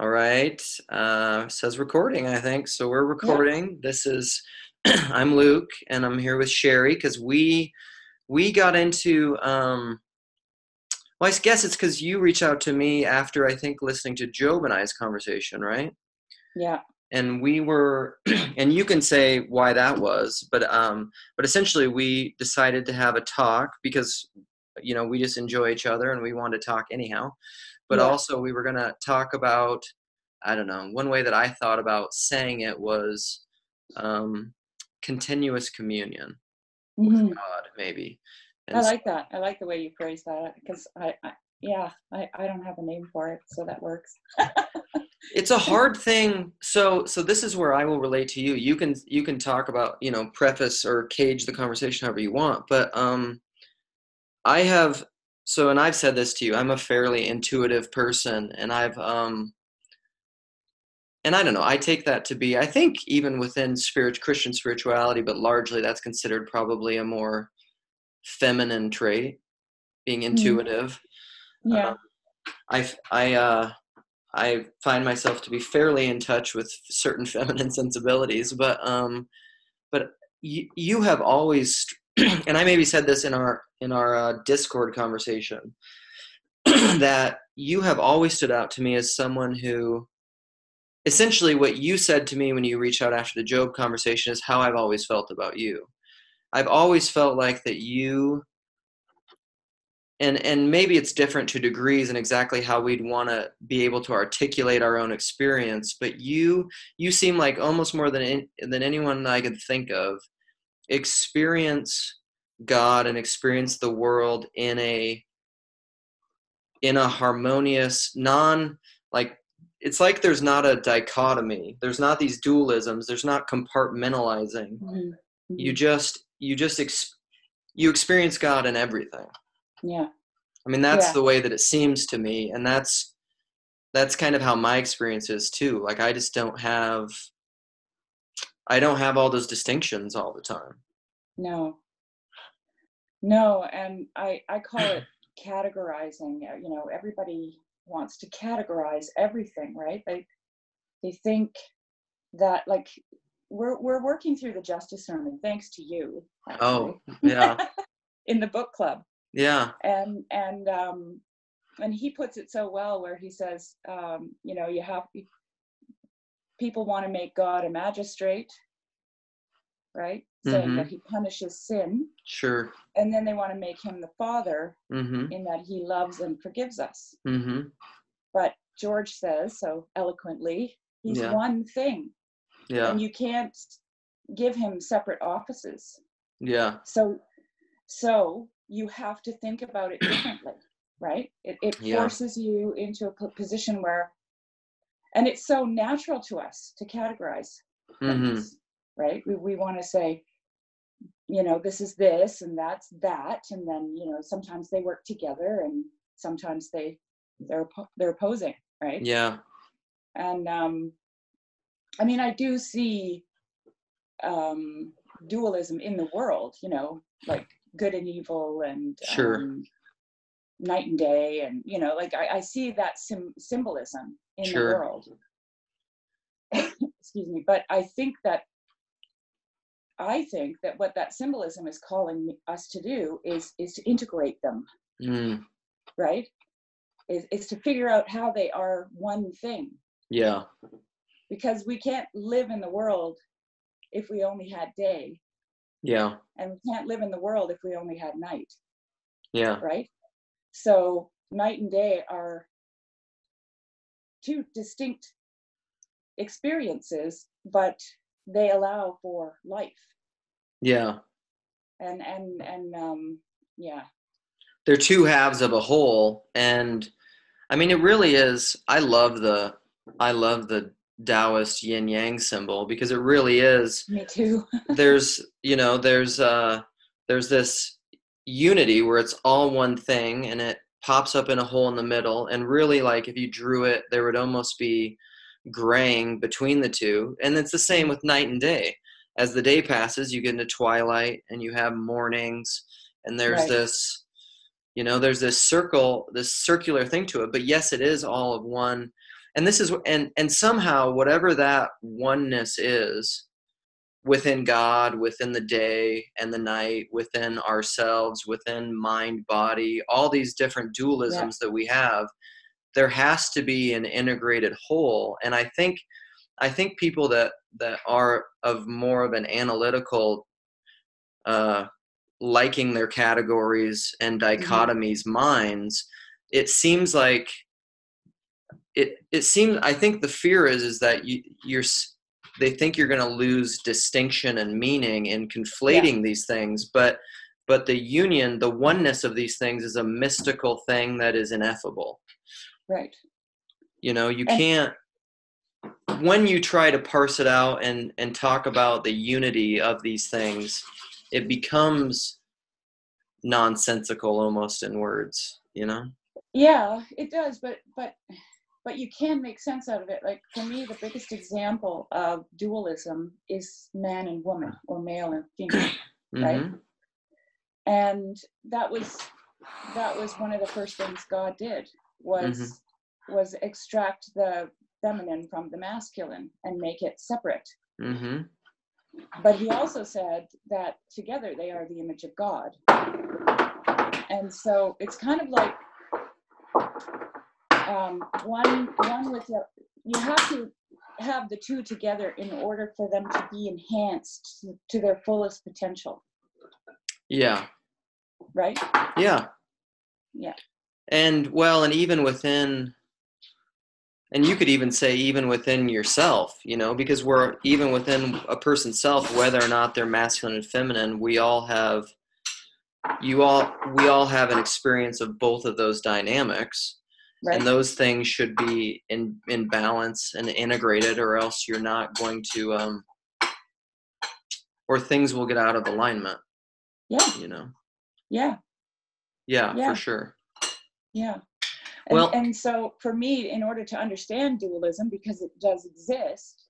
All right. Uh, says recording, I think. So we're recording. Yeah. This is I'm Luke, and I'm here with Sherry because we we got into. Um, well, I guess it's because you reached out to me after I think listening to Job and I's conversation, right? Yeah. And we were, and you can say why that was, but um, but essentially we decided to have a talk because you know we just enjoy each other and we wanted to talk anyhow but yeah. also we were going to talk about i don't know one way that i thought about saying it was um, continuous communion mm-hmm. with god maybe and i like that i like the way you phrase that because I, I yeah I, I don't have a name for it so that works it's a hard thing so so this is where i will relate to you you can you can talk about you know preface or cage the conversation however you want but um i have so and i've said this to you i'm a fairly intuitive person and i've um and i don't know i take that to be i think even within spirit christian spirituality but largely that's considered probably a more feminine trait being mm-hmm. intuitive yeah um, i i uh i find myself to be fairly in touch with certain feminine sensibilities but um but you, you have always and I maybe said this in our in our uh, Discord conversation that you have always stood out to me as someone who essentially what you said to me when you reached out after the Job conversation is how I've always felt about you. I've always felt like that you and and maybe it's different to degrees and exactly how we'd want to be able to articulate our own experience but you you seem like almost more than than anyone I could think of experience God and experience the world in a in a harmonious non like it's like there's not a dichotomy. There's not these dualisms. There's not compartmentalizing. Mm-hmm. you just you just ex- you experience god in everything. Yeah. I mean that's yeah. the way that it seems to me and that's that's kind of how my experience is too. Like i just don't have I don't have all those distinctions all the time. No. No, and I I call it categorizing. Uh, you know, everybody wants to categorize everything, right? They they think that like we're we're working through the justice sermon thanks to you. Actually, oh, yeah. in the book club. Yeah. And and um and he puts it so well where he says um you know you have people want to make God a magistrate, right? Saying mm-hmm. that he punishes sin. Sure. And then they want to make him the father mm-hmm. in that he loves and forgives us. Mm-hmm. But George says so eloquently, he's yeah. one thing. Yeah. And you can't give him separate offices. Yeah. So so you have to think about it differently, right? It, it forces yeah. you into a position where and it's so natural to us to categorize mm-hmm. things, right? We, we want to say you know this is this and that's that and then you know sometimes they work together and sometimes they they're they're opposing right? Yeah. And um i mean i do see um dualism in the world you know like good and evil and sure. um, night and day and you know like i, I see that sim- symbolism in sure. the world. Excuse me but i think that i think that what that symbolism is calling us to do is is to integrate them. Mm. right? Is, is to figure out how they are one thing. Yeah. Because we can't live in the world if we only had day. Yeah. And we can't live in the world if we only had night. Yeah. Right so night and day are two distinct experiences, but they allow for life. Yeah. And and and um yeah. They're two halves of a whole and I mean it really is I love the I love the Taoist yin yang symbol because it really is Me too. there's you know there's uh there's this unity where it's all one thing and it pops up in a hole in the middle. And really like if you drew it there would almost be graying between the two. And it's the same with night and day. As the day passes you get into twilight and you have mornings and there's right. this you know there's this circle this circular thing to it. But yes it is all of one. And this is and and somehow whatever that oneness is within god within the day and the night within ourselves within mind body all these different dualisms yeah. that we have there has to be an integrated whole and i think i think people that that are of more of an analytical uh liking their categories and mm-hmm. dichotomies mm-hmm. minds it seems like it it seems i think the fear is is that you you're they think you're going to lose distinction and meaning in conflating yeah. these things but but the union the oneness of these things is a mystical thing that is ineffable. Right. You know you and- can't when you try to parse it out and and talk about the unity of these things it becomes nonsensical almost in words you know? Yeah it does but but but you can make sense out of it like for me the biggest example of dualism is man and woman or male and female mm-hmm. right and that was that was one of the first things god did was mm-hmm. was extract the feminine from the masculine and make it separate mm-hmm. but he also said that together they are the image of god and so it's kind of like um, one one with the, you have to have the two together in order for them to be enhanced to their fullest potential. Yeah. Right? Yeah. Yeah. And well, and even within and you could even say even within yourself, you know, because we're even within a person's self, whether or not they're masculine and feminine, we all have you all we all have an experience of both of those dynamics right. and those things should be in in balance and integrated or else you're not going to um or things will get out of alignment. Yeah. You know? Yeah. Yeah, yeah. for sure. Yeah. And, well and so for me in order to understand dualism because it does exist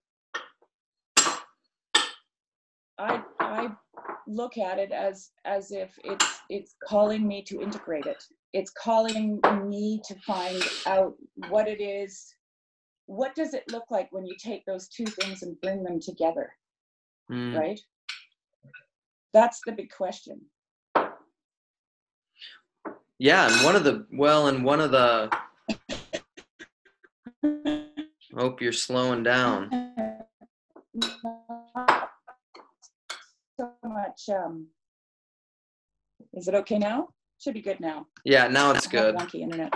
i i look at it as as if it's it's calling me to integrate it it's calling me to find out what it is what does it look like when you take those two things and bring them together mm. right that's the big question yeah and one of the well and one of the hope you're slowing down so much. Um, is it okay now? Should be good now. Yeah, now it's good. Wonky internet.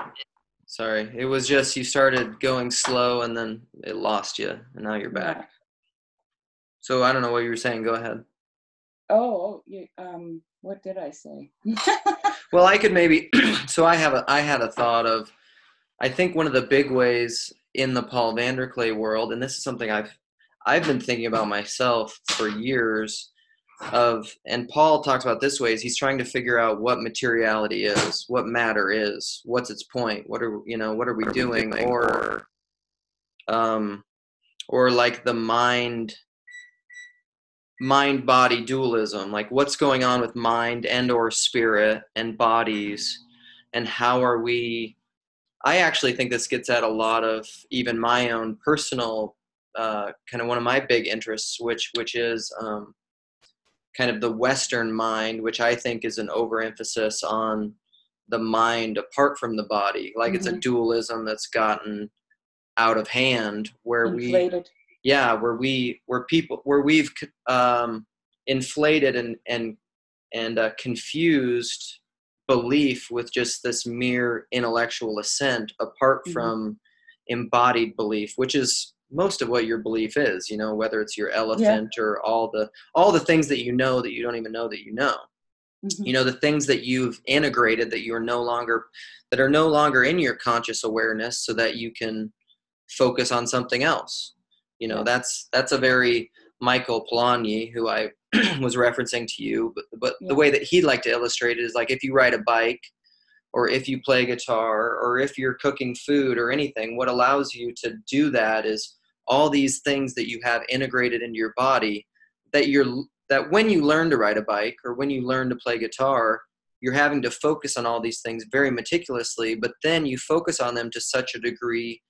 Sorry, it was just you started going slow and then it lost you, and now you're back. Yeah. So I don't know what you were saying. Go ahead. Oh, you, um, what did I say? well, I could maybe. so I have a. I had a thought of. I think one of the big ways in the Paul VanderKlay world, and this is something I've I've been thinking about myself for years, of and paul talks about this way is he's trying to figure out what materiality is what matter is what's its point what are you know what are we doing or um or like the mind mind body dualism like what's going on with mind and or spirit and bodies and how are we i actually think this gets at a lot of even my own personal uh, kind of one of my big interests which which is um, kind of the Western mind, which I think is an overemphasis on the mind apart from the body. Like mm-hmm. it's a mm-hmm. dualism that's gotten out of hand where inflated. we, yeah, where we, where people, where we've um, inflated and, and, and uh, confused belief with just this mere intellectual assent apart mm-hmm. from embodied belief, which is most of what your belief is you know whether it's your elephant yeah. or all the all the things that you know that you don't even know that you know mm-hmm. you know the things that you've integrated that you are no longer that are no longer in your conscious awareness so that you can focus on something else you know that's that's a very michael polanyi who i was referencing to you but, but yeah. the way that he'd like to illustrate it is like if you ride a bike or if you play guitar or if you're cooking food or anything what allows you to do that is all these things that you have integrated into your body that you're that when you learn to ride a bike or when you learn to play guitar you're having to focus on all these things very meticulously but then you focus on them to such a degree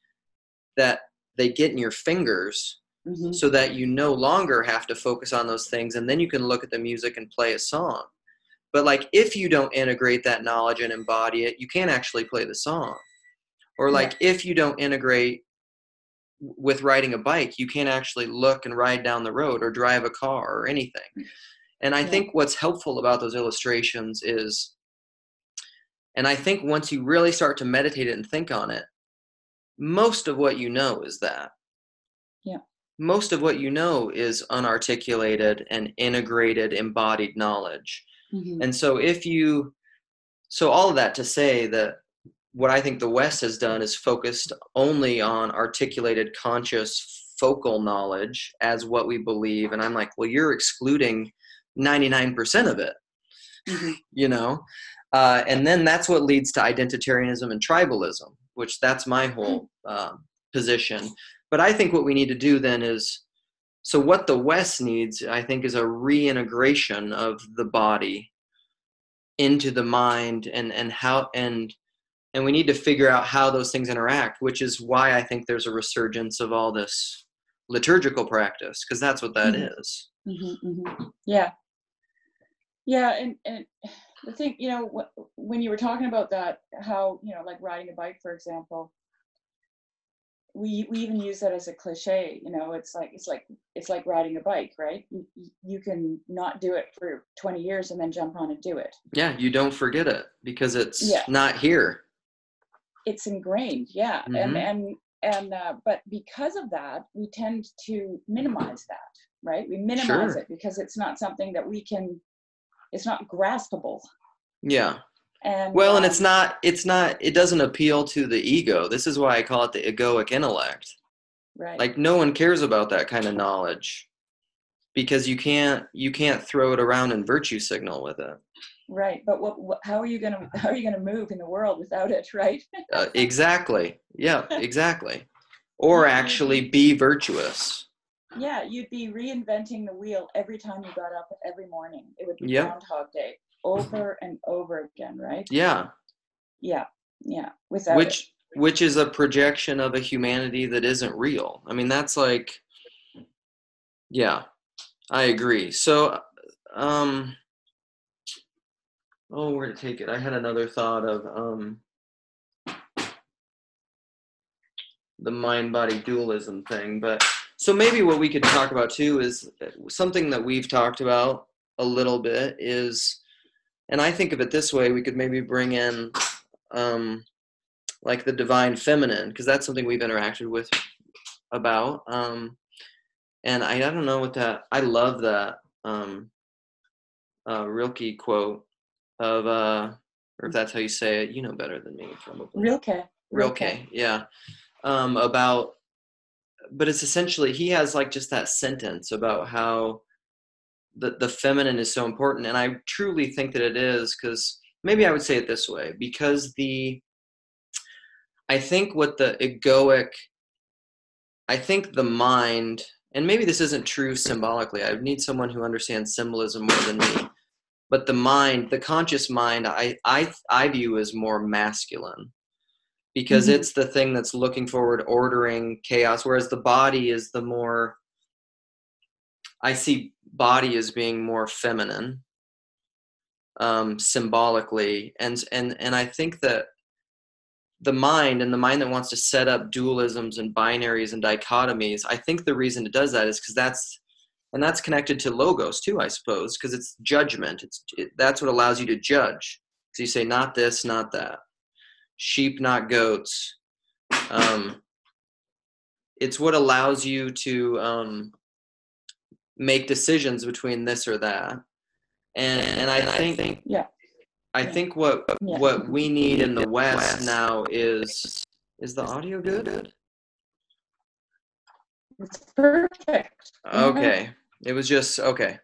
that they get in your fingers Mhm. so that you no longer have to focus on those things and then you can look at the music and play a song. But like if you don't integrate that knowledge and embody it you can't actually play the song. Or like if you don't integrate with riding a bike you can't actually look and ride down the road or drive a car or anything and i Yeah. think what's helpful about those illustrations is and i think once you really start to meditate it and think on it most of what you know is that Yeah. most of what you know is unarticulated and integrated embodied knowledge Mhm. and so if you so all of that to say that what I think the West has done is focused only on articulated conscious focal knowledge as what we believe and I'm like, well you're excluding 99% of it, Mhm. you know? Uh, and then that's what leads to identitarianism and tribalism, which that's my whole um, position. But I think what we need to do then is so what the West needs, I think, is a reintegration of the body into the mind and and how and and we need to figure out how those things interact, which is why I think there's a resurgence of all this liturgical practice because that's what that Mhm. is. hmm hmm Yeah. Yeah, and and the thing, you know, wh- when you were talking about that, how you know, like riding a bike, for example, we we even use that as a cliche. You know, it's like it's like it's like riding a bike, right? You, you- you can not do it for 20 years and then jump on and do it. Yeah, you don't forget it because it's Yeah. not here. It's ingrained, yeah, Mhm. and and and uh, but because of that, we tend to minimize that, right? We minimize Sure. it because it's not something that we can. It's not graspable. Yeah. And Well, and it's um, not it's not it doesn't appeal to the ego. This is why I call it the egoic intellect. right. Like no one cares about that kind of knowledge because you can't you can't throw it around and virtue signal with it. Right. But what, what? How are you gonna? How are you gonna move in the world without it? Right. Uh, exactly. Yeah, exactly. Or actually be virtuous. yeah, you'd be reinventing the wheel every time you got up every morning. It would be Yep. Groundhog Day over and over again, right? Yeah. Yeah. Yeah. Without which it. which is a projection of a humanity that isn't real i mean that's like yeah i agree so um oh where to take it? I had another thought of um the mind body dualism thing but so maybe what we could talk about too is uh, something that we've talked about a little bit is and i think of it this way we could maybe bring in um like the divine feminine because that's something we've interacted with about um and i, I don't know what that i love that um uh rilke quote of uh or if that's how you say it you know better than me probably Rilke. Rilke, yeah, um, about, but it's essentially he has like just that sentence about how the the feminine is so important, and I truly think that it is because maybe I would say it this way because the, I think what the egoic, I think the mind, and maybe this isn't true symbolically. I need someone who understands symbolism more than me. But the mind, the conscious mind, I I I view as more masculine because Mhm. it's the thing that's looking forward, ordering chaos, whereas the body is the more. I see body as being more feminine, um, symbolically, and and and I think that the mind and the mind that wants to set up dualisms and binaries and dichotomies, I think the reason it does that is because that's and that's connected to logos too, I suppose, because it's judgment. It's it, that's what allows you to judge. so you say not this, not that sheep, not goats. Um, it's what allows you to um, make decisions between this or that. And and I think Yeah. I think what Yeah. what we need in the West now is is the audio good? It's perfect. Okay. It was just okay.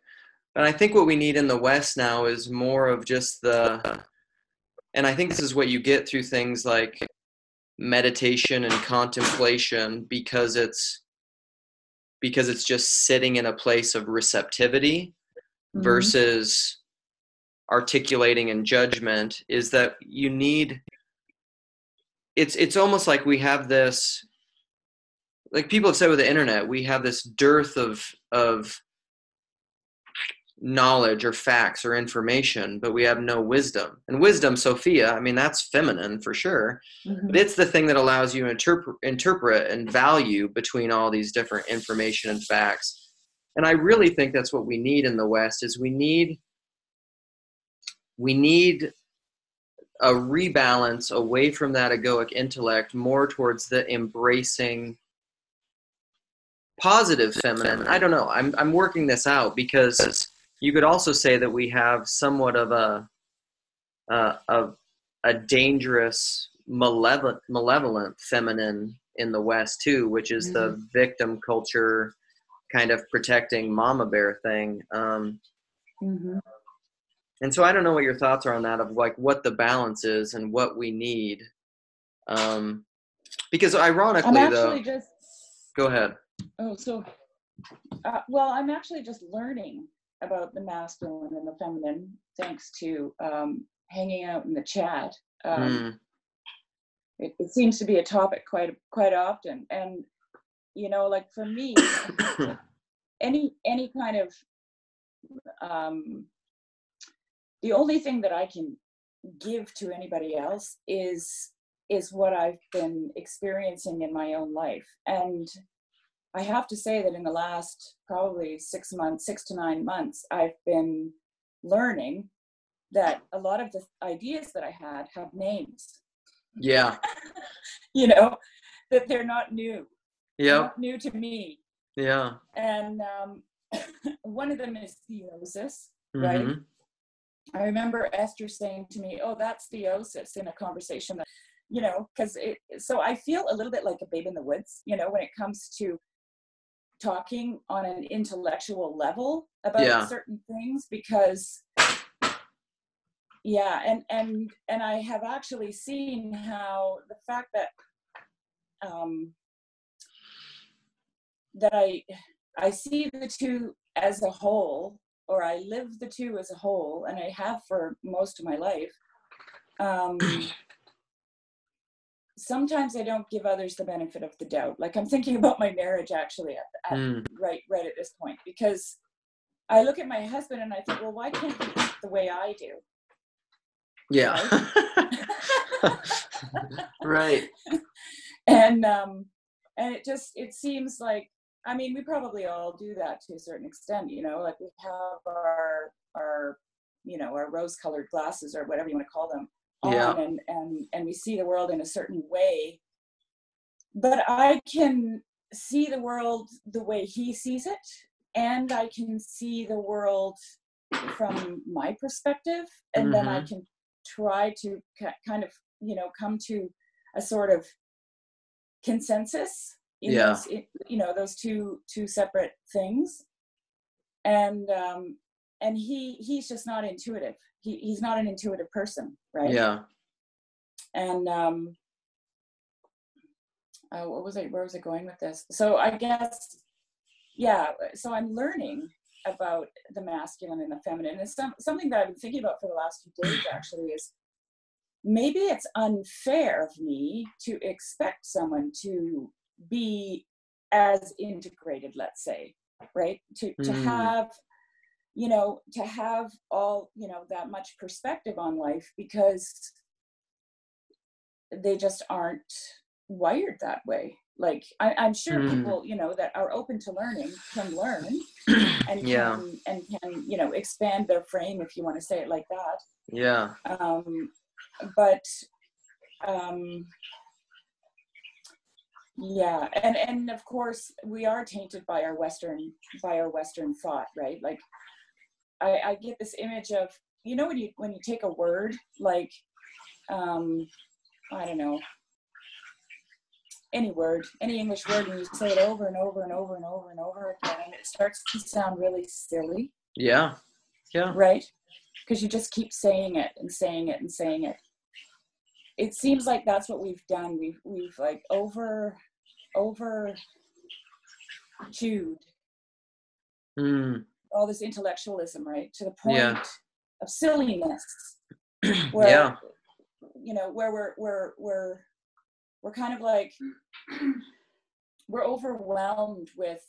And I think what we need in the West now is more of just the and I think this is what you get through things like meditation and contemplation because it's because it's just sitting in a place of receptivity Mhm. versus articulating and judgment is that you need it's it's almost like we have this like people have said with the internet, we have this dearth of of knowledge or facts or information, but we have no wisdom. And wisdom, Sophia, I mean, that's feminine for sure. Mhm. But it's the thing that allows you to interpret, interpret and value between all these different information and facts. And I really think that's what we need in the West is we need we need a rebalance away from that egoic intellect more towards the embracing positive feminine. I don't know. I'm I'm working this out because you could also say that we have somewhat of a uh, a a dangerous malevolent malevolent feminine in the West too, which is the victim culture kind of protecting mama bear thing. Um, Mhm. and so I don't know what your thoughts are on that of like what the balance is and what we need. Um, because I'm ironically actually though, just go ahead. oh so uh, well I'm actually just learning about the masculine and the feminine thanks to um, hanging out in the chat. Um, Mm, it, it seems to be a topic quite quite often, and you know, like for me, any any kind of um, the only thing that I can give to anybody else is is what I've been experiencing in my own life. And I have to say that in the last probably six months, six to nine months, I've been learning that a lot of the ideas that I had have names, yeah. you know, that they're not new, Yeah. new to me. Yeah. And um, one of them is theosis, right? Mhm. I remember Esther saying to me, "Oh, that's theosis," in a conversation that, you know, because it. So I feel a little bit like a babe in the woods, you know, when it comes to talking on an intellectual level about Yeah. certain things, because yeah, and and and I have actually seen how the fact that um, that I I see the two as a whole, or I live the two as a whole, and I have for most of my life. Um, sometimes I don't give others the benefit of the doubt. Like I'm thinking about my marriage actually at, at Mm, right right at this point because I look at my husband and I think, well, why can't he act the way I do? yeah. right. and um and it just it seems like i mean we probably all do that to a certain extent you know like we have our our you know our rose colored glasses or whatever you want to call them on Yeah. and and and we see the world in a certain way but i can see the world the way he sees it and i can see the world from my perspective and then i Mhm. can try to ki- kind of you know come to a sort of consensus in Yeah. those, i- you know those two two separate things and um and he he's just not intuitive he, he's not an intuitive person right Yeah. and um uh, what was it where was it going with this so i guess yeah so i'm learning about the masculine and the feminine and it's some, something that i've been thinking about for the last few days actually is maybe it's unfair of me to expect someone to be as integrated let's say right to to Mm. have you know to have all you know that much perspective on life because they just aren't wired that way like I, i'm sure Mm. people you know that are open to learning can learn and Yeah. can and can you know expand their frame if you want to say it like that Yeah. um, but um, yeah and and of course we are tainted by our western by our western thought right like i i get this image of you know when you when you take a word like um i don't know any word any english word and you say it over and over and over and over and over again and it starts to sound really silly Yeah. Yeah. right? Because you just keep saying it and saying it and saying it. It seems like that's what we've done. We've we've like over over chewed Mm, all this intellectualism, right? To the point Yeah. of silliness. Where yeah. you know, where we're we're we're we're kind of like we're overwhelmed with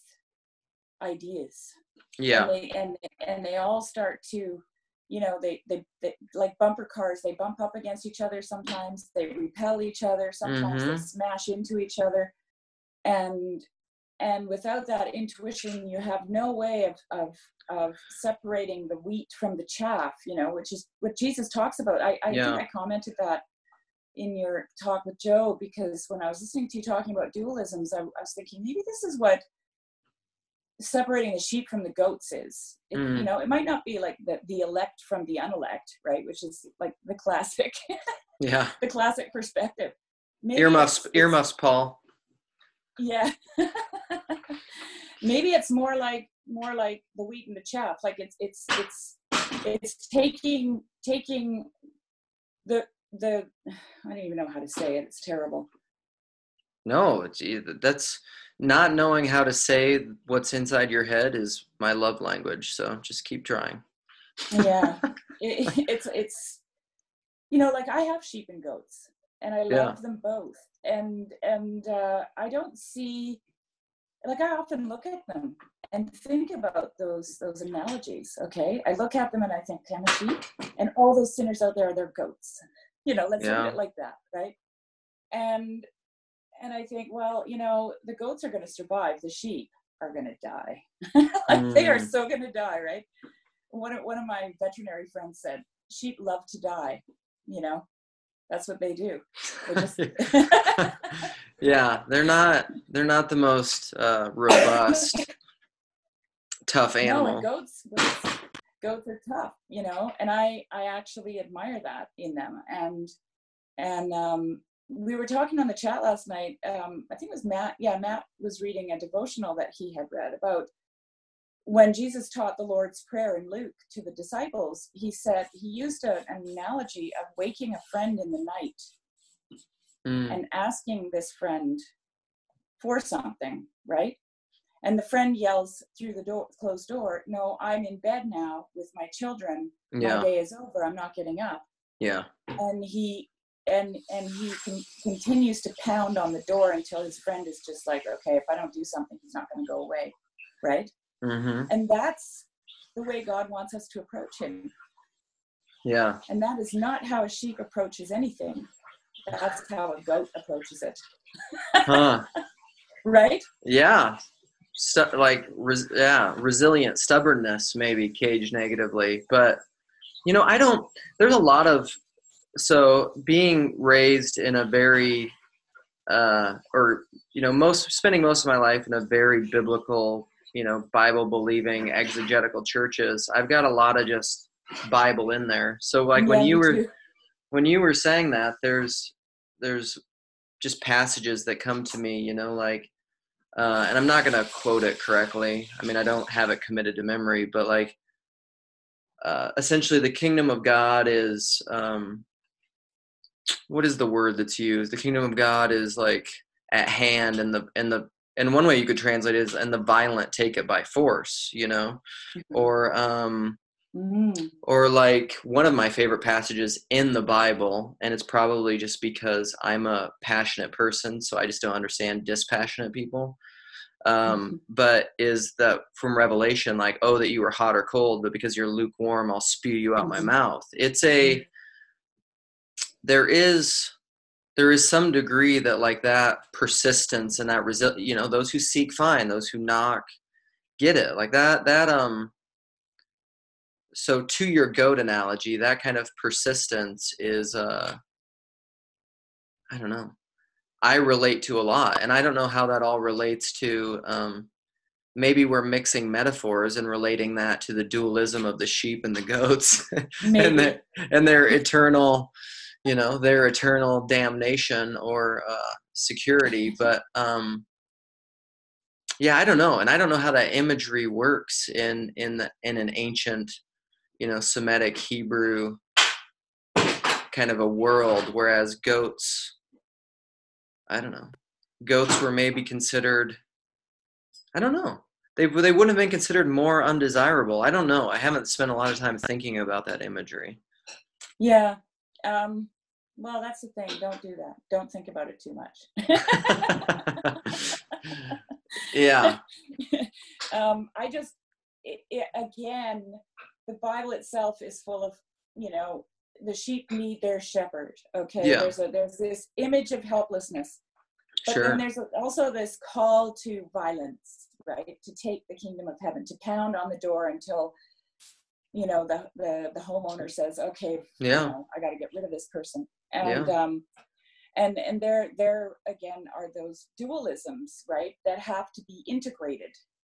ideas Yeah. and they and and they all start to you know they, they they like bumper cars they bump up against each other sometimes they repel each other sometimes they Mhm. smash into each other and and without that intuition you have no way of of of separating the wheat from the chaff you know which is what jesus talks about i, I Yeah. think i commented that in your talk with joe because when i was listening to you talking about dualisms i, I was thinking maybe this is what separating the sheep from the goats is it, you Mm. know it might not be like the, the elect from the unelect right which is like the classic Yeah. the classic perspective Maybe Earmuffs. Earmuffs, Paul. Yeah maybe it's more like more like the wheat and the chaff like it's it's it's it's taking taking the the i don't even know how to say it it's terrible No, it's either, that's not knowing how to say what's inside your head is my love language. So just keep trying. yeah it, it's it's you know like i have sheep and goats and i love Yeah. them both and and uh, i don't see like i often look at them and think about those those analogies okay? I look at them and i think a sheep and all those sinners out there are their goats. You know let's Yeah. at it like that right? And and i think well you know the goats are going to survive the sheep are going to die. Like they are Mm. so going to die right? One of, one of my veterinary friends said sheep love to die you know that's what they do they just yeah, they're not they're not the most uh, robust, tough no animal. and goats, goats goats are tough you know and i i actually admire that in them and and um we were talking on the chat last night um i think it was matt yeah matt was reading a devotional that he had read about when jesus taught the lord's prayer in luke to the disciples he said he used a, an analogy of waking a friend in the night Mm, and asking this friend for something, right? And the friend yells through the door, closed door, "No, I'm in bed now with my children. My yeah, day is over. I'm not getting up." yeah, And he and and he con- continues to pound on the door until his friend is just like, "Okay, if I don't do something, he's not going to go away," right? Hmm And that's the way God wants us to approach Him. yeah, And that is not how a sheep approaches anything. That's how a goat approaches it, huh? right? Yeah, Stu- like res- yeah, resilient stubbornness maybe caged negatively, but you know I don't. There's a lot of so being raised in a very uh, or you know most spending most of my life in a very biblical you know Bible believing exegetical churches. I've got a lot of just Bible in there. So like when you were too. when you were saying that there's there's just passages that come to me you know like uh, and i'm not going to quote it correctly i mean i don't have it committed to memory but like uh, essentially the kingdom of god is um, what is the word that's used the kingdom of god is like at hand and the and the and one way you could translate it is and the violent take it by force you know? Or um Mm, or like one of my favorite passages in the Bible, and it's probably just because I'm a passionate person, so I just don't understand dispassionate people. Um, but is that from Revelation, like, oh, that you were hot or cold, but because you're lukewarm, I'll spew you out my mouth. It's a there is there is some degree that like that persistence and that resi- you know those who seek find those who knock get it. Like that that um so to your goat analogy that kind of persistence is uh i don't know. I relate to a lot and i don't know how that all relates to um maybe we're mixing metaphors and relating that to the dualism of the sheep and the goats. And their, and their eternal you know their eternal damnation or uh security but um yeah i don't know and i don't know how that imagery works in in the, in an ancient you know semitic hebrew kind of a world whereas goats i don't know goats were maybe considered i don't know they, they wouldn't have been considered more undesirable i don't know i haven't spent a lot of time thinking about that imagery Yeah. Um, well, that's the thing. Don't do that. Don't think about it too much. Yeah. um, I just, it, it, again, the Bible itself is full of, you know, the sheep need their shepherd. Okay. Yeah. There's a there's this image of helplessness. But Sure. then there's also this call to violence, right? To take the kingdom of heaven, to pound on the door until, you know, the the, the homeowner says, okay, you Yeah. know, I got to get rid of this person. And um, and and there there again are those dualisms, right? That have to be integrated.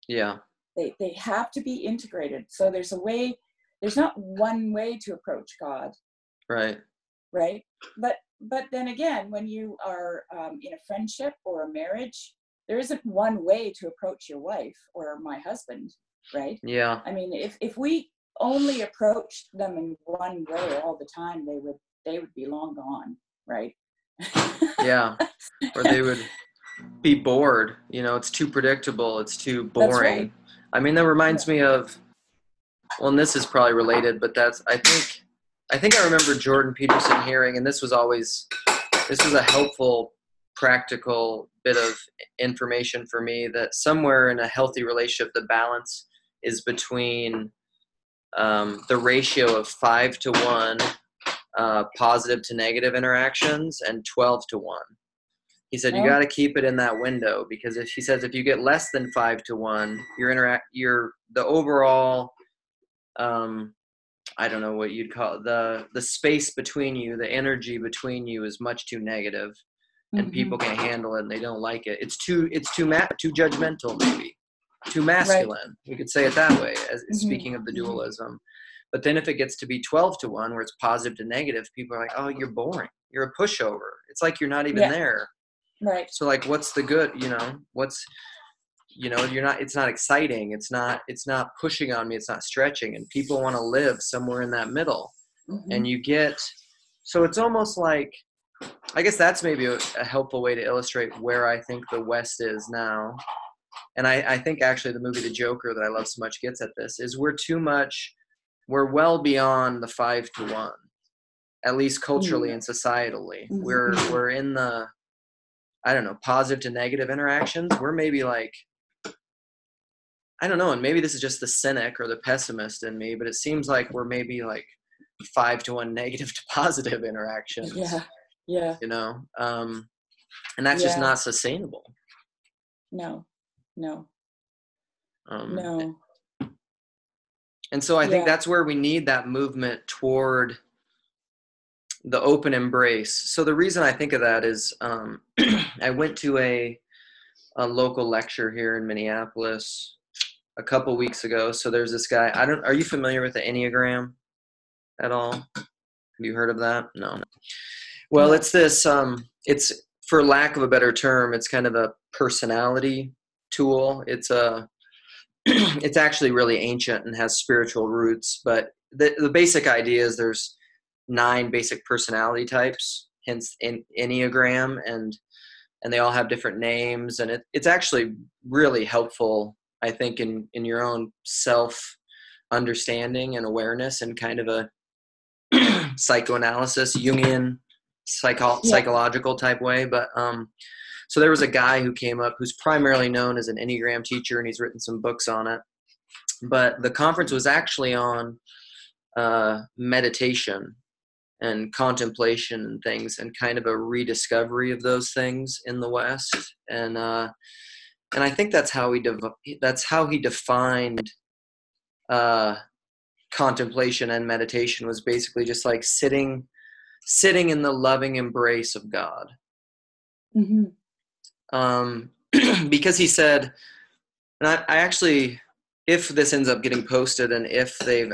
Yeah. They they have to be integrated. So there's a way. There's not one way to approach God Right. right but but then again when you are um, in a friendship or a marriage there isn't one way to approach your wife or my husband right Yeah. i mean if if we only approached them in one way all the time they would they would be long gone right Yeah. Or they would be bored. You know, it's too predictable. It's too boring. right. I mean, that reminds me of. Well, and this is probably related, but that's. I think. I think I remember Jordan Peterson hearing, and this was always. This was a helpful, practical bit of information for me that somewhere in a healthy relationship, the balance is between um, the ratio of five to one uh, positive to negative interactions and 12 to 1 he said you got to keep it in that window because if he says if you get less than 5 to 1 your interact your the overall um i don't know what you'd call it, the the space between you the energy between you is much too negative and Mhm. people can't handle it and they don't like it. It's too it's too ma- too judgmental maybe too masculine we could say it that way as Mhm. speaking of the dualism. But then if it gets to be 12 to 1 where it's positive to negative people are like oh you're boring. You're a pushover. It's like you're not even Yeah. there. Right. So like what's the good you know? What's you know you're not it's not exciting. It's not it's not pushing on me. It's not stretching. And people want to live somewhere in that middle. Mhm. and you get so it's almost like i guess that's maybe a, a helpful way to illustrate where i think the west is now and I, I think actually the movie the joker that i love so much gets at this is we're too much we're well beyond the five to one at least culturally and societally. Mhm. we're we're in the i don't know positive to negative interactions. We're maybe like i don't know and maybe this is just the cynic or the pessimist in me but it seems like we're maybe like five to one negative to positive interactions. Yeah yeah. You know um and that's just not sustainable. No no. Um no. and so i think Yeah. that's where we need that movement toward the open embrace. So the reason i think of that is um i went to a a local lecture here in minneapolis a couple weeks ago. So there's this guy i don't are you familiar with the enneagram at all? Have you heard of that? No. Well it's this um it's for lack of a better term it's kind of a personality tool it's a it's actually really ancient and has spiritual roots but the, the basic idea is there's nine basic personality types hence in enneagram and and they all have different names and it, it's actually really helpful i think in in your own self understanding and awareness and kind of a psychoanalysis jungian psycho- Yeah. psychological type way but um so there was a guy who came up who's primarily known as an enneagram teacher and he's written some books on it. But the conference was actually on uh, meditation and contemplation and things and kind of a rediscovery of those things in the west. And uh and i think that's how he that's how he defined uh contemplation and meditation was basically just like sitting sitting in the loving embrace of god. Hmm um, because he said, and I, I actually, if this ends up getting posted, and if they've,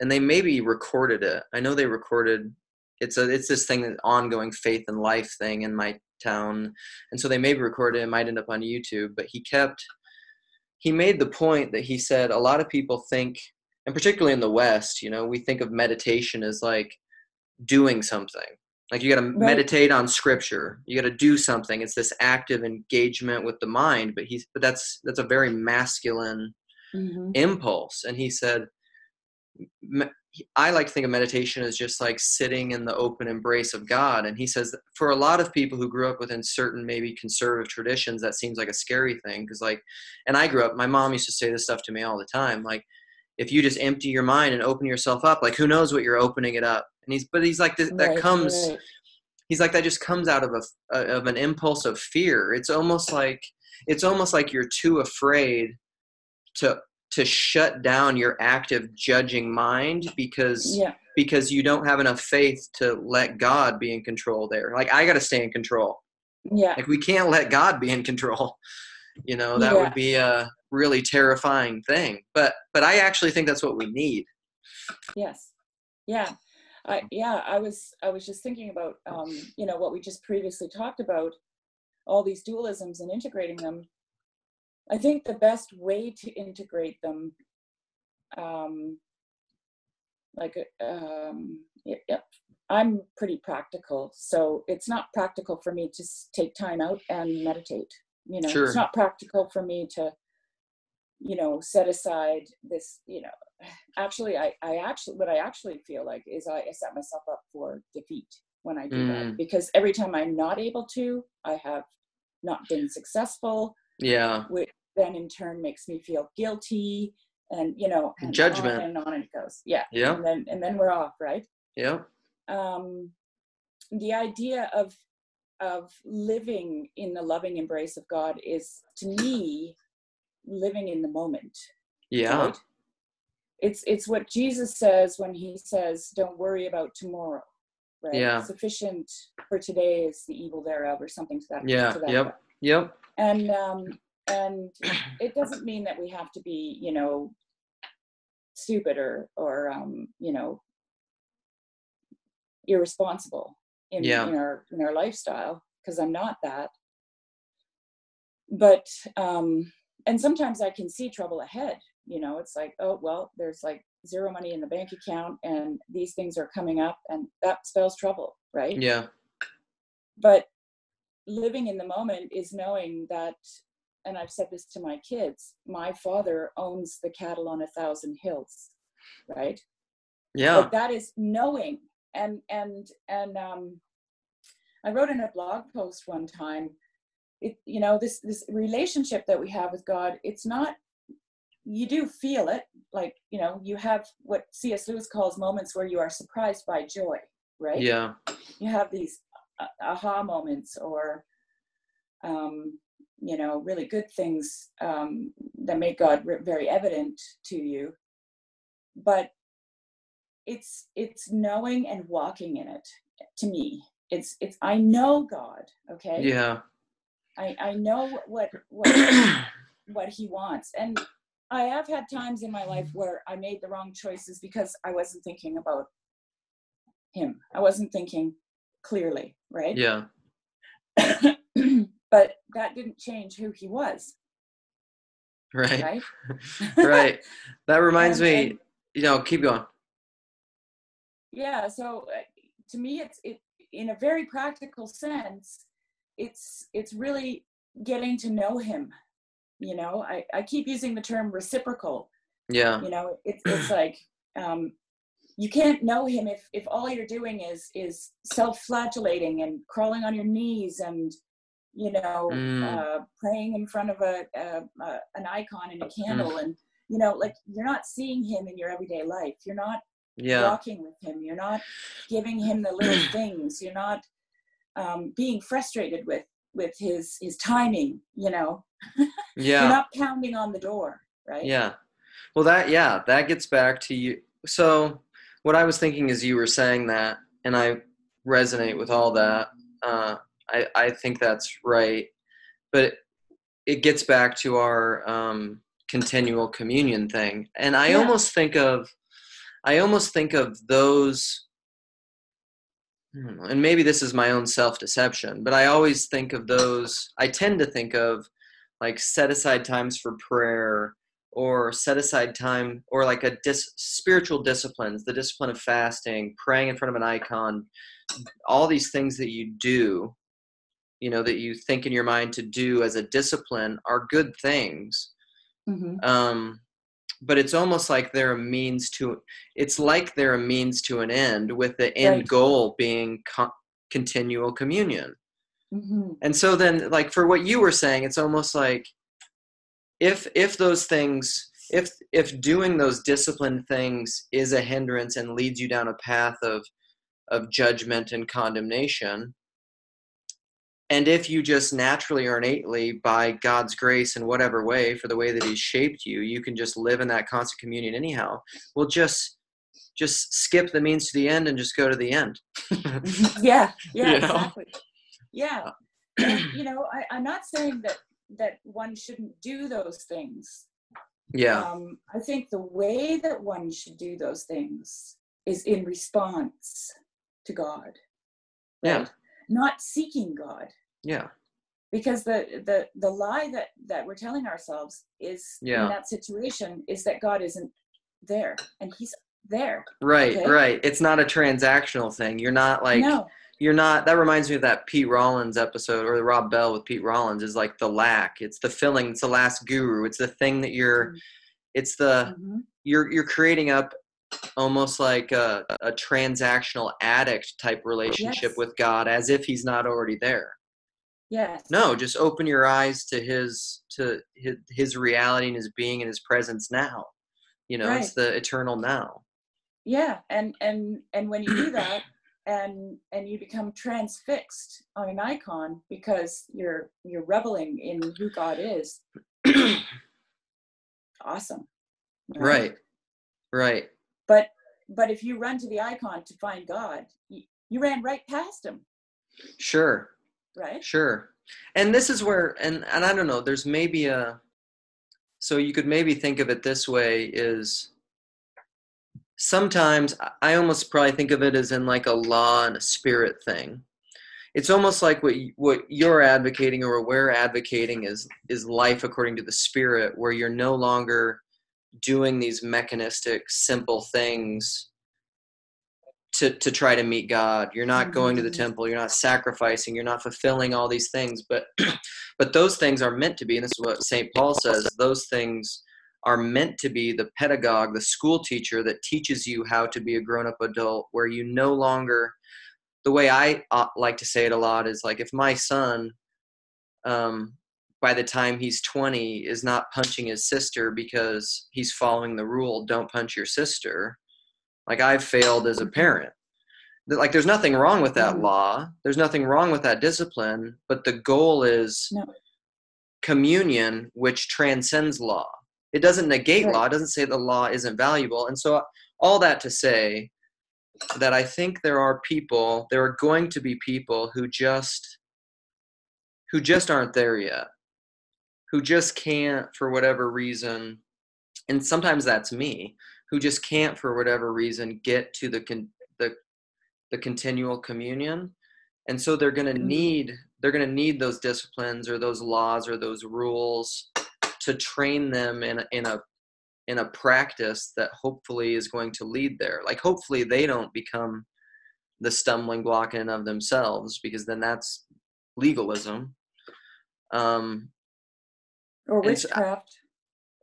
and they maybe recorded it. I know they recorded. It's a, it's this thing, that ongoing faith and life thing in my town, and so they maybe recorded it. It might end up on YouTube, but he kept, he made the point that he said a lot of people think, and particularly in the West, you know, we think of meditation as like doing something like you got to Right. meditate on scripture you got to do something it's this active engagement with the mind but he's but that's that's a very masculine hmm impulse and he said "Me- I like to think of meditation as just like sitting in the open embrace of God. And he says for a lot of people who grew up within certain maybe conservative traditions, that seems like a scary thing. Cause like, and I grew up, my mom used to say this stuff to me all the time. Like, if you just empty your mind and open yourself up, like who knows what you're opening it up. And he's, but he's like, that, that Right, comes, right. he's like, that just comes out of a, of an impulse of fear. It's almost like, it's almost like you're too afraid to to shut down your active judging mind because Yeah. because you don't have enough faith to let God be in control there. Like I got to stay in control. Yeah. Like we can't let God be in control. You know, that Yeah. would be a really terrifying thing. But but I actually think that's what we need. Yes. Yeah. I yeah, I was I was just thinking about um, you know, what we just previously talked about, all these dualisms and integrating them. I think the best way to integrate them um like um y- yep, I'm pretty practical, so it's not practical for me to take time out and meditate. You know, Sure. it's not practical for me to you know set aside this you know actually i i actually what i actually feel like is i, I set myself up for defeat when i do Mm. that because every time i'm not able to i have not been successful Yeah. which then in turn makes me feel guilty and you know and Judgment. on and on it goes yeah Yeah. and then and then we're off right Yeah. um the idea of of living in the loving embrace of god is to me living in the moment Yeah. right? It's it's what Jesus says when he says, "Don't worry about tomorrow." Right? Yeah. Sufficient for today is the evil thereof, or something to that. Yeah. To that Yep. effect. Yep. And um, and it doesn't mean that we have to be, you know, stupid or or um, you know, irresponsible in, Yeah. in our in our lifestyle because I'm not that. But um, and sometimes I can see trouble ahead. You know, it's like, oh well, there's like zero money in the bank account, and these things are coming up, and that spells trouble, right? Yeah. But living in the moment is knowing that, and I've said this to my kids. My father owns the cattle on a thousand hills, right? Yeah. like that is knowing and and and um i wrote in a blog post one time it you know this this relationship that we have with god it's not you do feel it like you know you have what cs lewis calls moments where you are surprised by joy right Yeah. you have these uh, aha moments or um, you know really good things um, that make god very evident to you but it's it's knowing and walking in it to me it's it's i know god okay Yeah. I i know what what what he wants and i have had times in my life where i made the wrong choices because i wasn't thinking about him i wasn't thinking clearly right Yeah. but that didn't change who he was Right. right right. That reminds And- me, and- you know, keep going. yeah so uh, to me it's it in a very practical sense it's it's really getting to know him you know i i keep using the term reciprocal Yeah. you know it's it's like um you can't know him if if all you're doing is is self-flagellating and crawling on your knees and you know Mm. uh praying in front of a, a, a an icon and a candle and you know like you're not seeing him in your everyday life you're not Yeah. walking with him you're not giving him the little things you're not um, being frustrated with with his his timing you know Yeah. you're not pounding on the door right Yeah. Well, that, yeah, that gets back to you. So, what I was thinking is you were saying that, and I resonate with all that. Uh, I, I think that's right. But it gets back to our um, continual communion thing. And I Yeah. almost think of, I almost think of those, I don't know, and maybe this is my own self deception, but I always think of those, I tend to think of like set aside times for prayer or set aside time or like a dis- spiritual disciplines the discipline of fasting praying in front of an icon all these things that you do you know that you think in your mind to do as a discipline are good things. Hmm um, but it's almost like they're a means to it's like they're a means to an end with the end Right. goal being co- continual communion hmm and so then like for what you were saying it's almost like if if those things if if doing those disciplined things is a hindrance and leads you down a path of of judgment and condemnation and if you just naturally or innately by god's grace in whatever way for the way that he's shaped you you can just live in that constant communion anyhow well just just skip the means to the end and just go to the end. Yeah yeah You know? exactly. Yeah. And, you know I, i'm not saying that that one shouldn't do those things. Yeah. Um, i think the way that one should do those things is in response to god Yeah. not seeking god yeah because the the the lie that that we're telling ourselves is Yeah. in that situation is that god isn't there and he's there Right, Okay. right. It's not a transactional thing. You're not like no you're not that reminds me of that Pete Rollins episode or the Rob Bell with Pete Rollins is like the lack. It's the filling, it's the last guru. It's the thing that you're Mm. it's the Mhm. you're you're creating up almost like a, a transactional addict type relationship Yes. with God as if he's not already there. Yes No, just open your eyes to his to his, his reality and his being and his presence now. You know, it's the eternal now. yeah and and and when you do that and and you become transfixed on an icon because you're you're reveling in who god is awesome right. Right. but but if you run to the icon to find god you, you ran right past him Sure. Right Sure. And this is where and and I don't know, there's maybe a so you could maybe think of it this way is sometimes I- almost probably think of it as in like a law and a spirit thing. It's almost like what what you're advocating or we're advocating is is life according to the spirit where you're no longer doing these mechanistic simple things to to try to meet God. You're not going to the temple. You're not sacrificing. You're not fulfilling all these things. But but those things are meant to be, and this is what Saint Paul says. Those things are meant to be the pedagogue, the school teacher that teaches you how to be a grown up adult, where you no longer. The way I uh, like to say it a lot is like if my son, um, by the time he's 20, is not punching his sister because he's following the rule, don't punch your sister like i've failed as a parent. Like there's nothing wrong with that Mhm. law. There's nothing wrong with that discipline but the goal is No. communion which transcends law. It doesn't negate Right. law. It doesn't say the law isn't valuable. And so all that to say that i think there are people there are going to be people who just who just aren't there yet who just can't for whatever reason. And sometimes that's me who just can't for whatever reason get to the con- the the continual communion. And so they're going to Mhm. need they're going to need those disciplines or those laws or those rules to train them in a, in a in a practice that hopefully is going to lead there. Like hopefully they don't become the stumbling block in and of themselves because then that's legalism. Um or witchcraft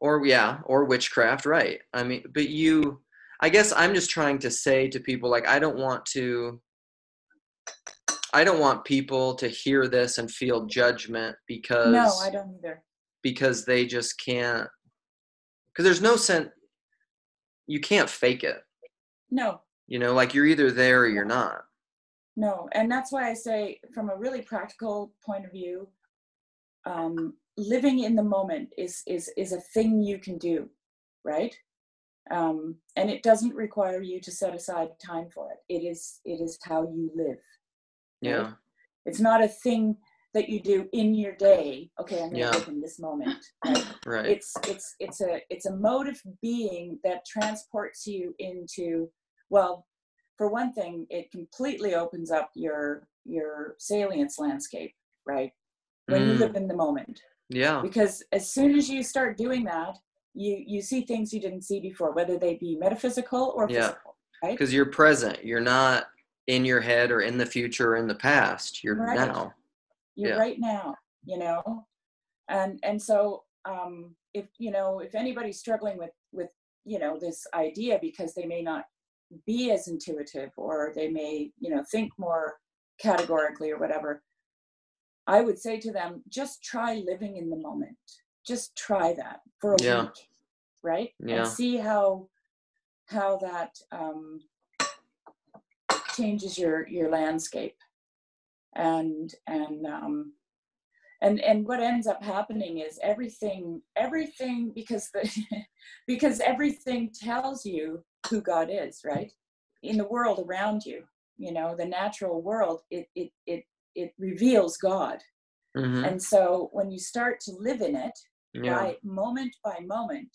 or yeah or witchcraft right. I mean but you i guess i'm just trying to say to people like i don't want to i don't want people to hear this and feel judgment because no i don't either. because they just can't because there's no sense you can't fake it. No. You know like you're either there or you're not. No, and that's why I say, from a really practical point of view, um, living in the moment is is is a thing you can do, right? Um, and it doesn't require you to set aside time for it. It is it is how you live. yeah It's not a thing that you do in your day. Okay, I'm to Yeah. live in this moment. Right? right it's it's it's a it's a mode of being that transports you into well for one thing it completely opens up your your salience landscape right when you Mm. live in the moment yeah because as soon as you start doing that you you see things you didn't see before whether they be metaphysical or Yeah. physical right because you're present you're not in your head or in the future or in the past you're Right. now you're Yeah. right now you know and and so um, if you know if anybody's struggling with with you know this idea because they may not be as intuitive or they may you know think more categorically or whatever i would say to them just try living in the moment just try that for a Yeah. week right Yeah. and see how how that um, changes your your landscape and and um and and what ends up happening is everything everything because the because everything tells you who god is right in the world around you you know the natural world it it it it reveals god hmm and so when you start to live in it yeah. by moment by moment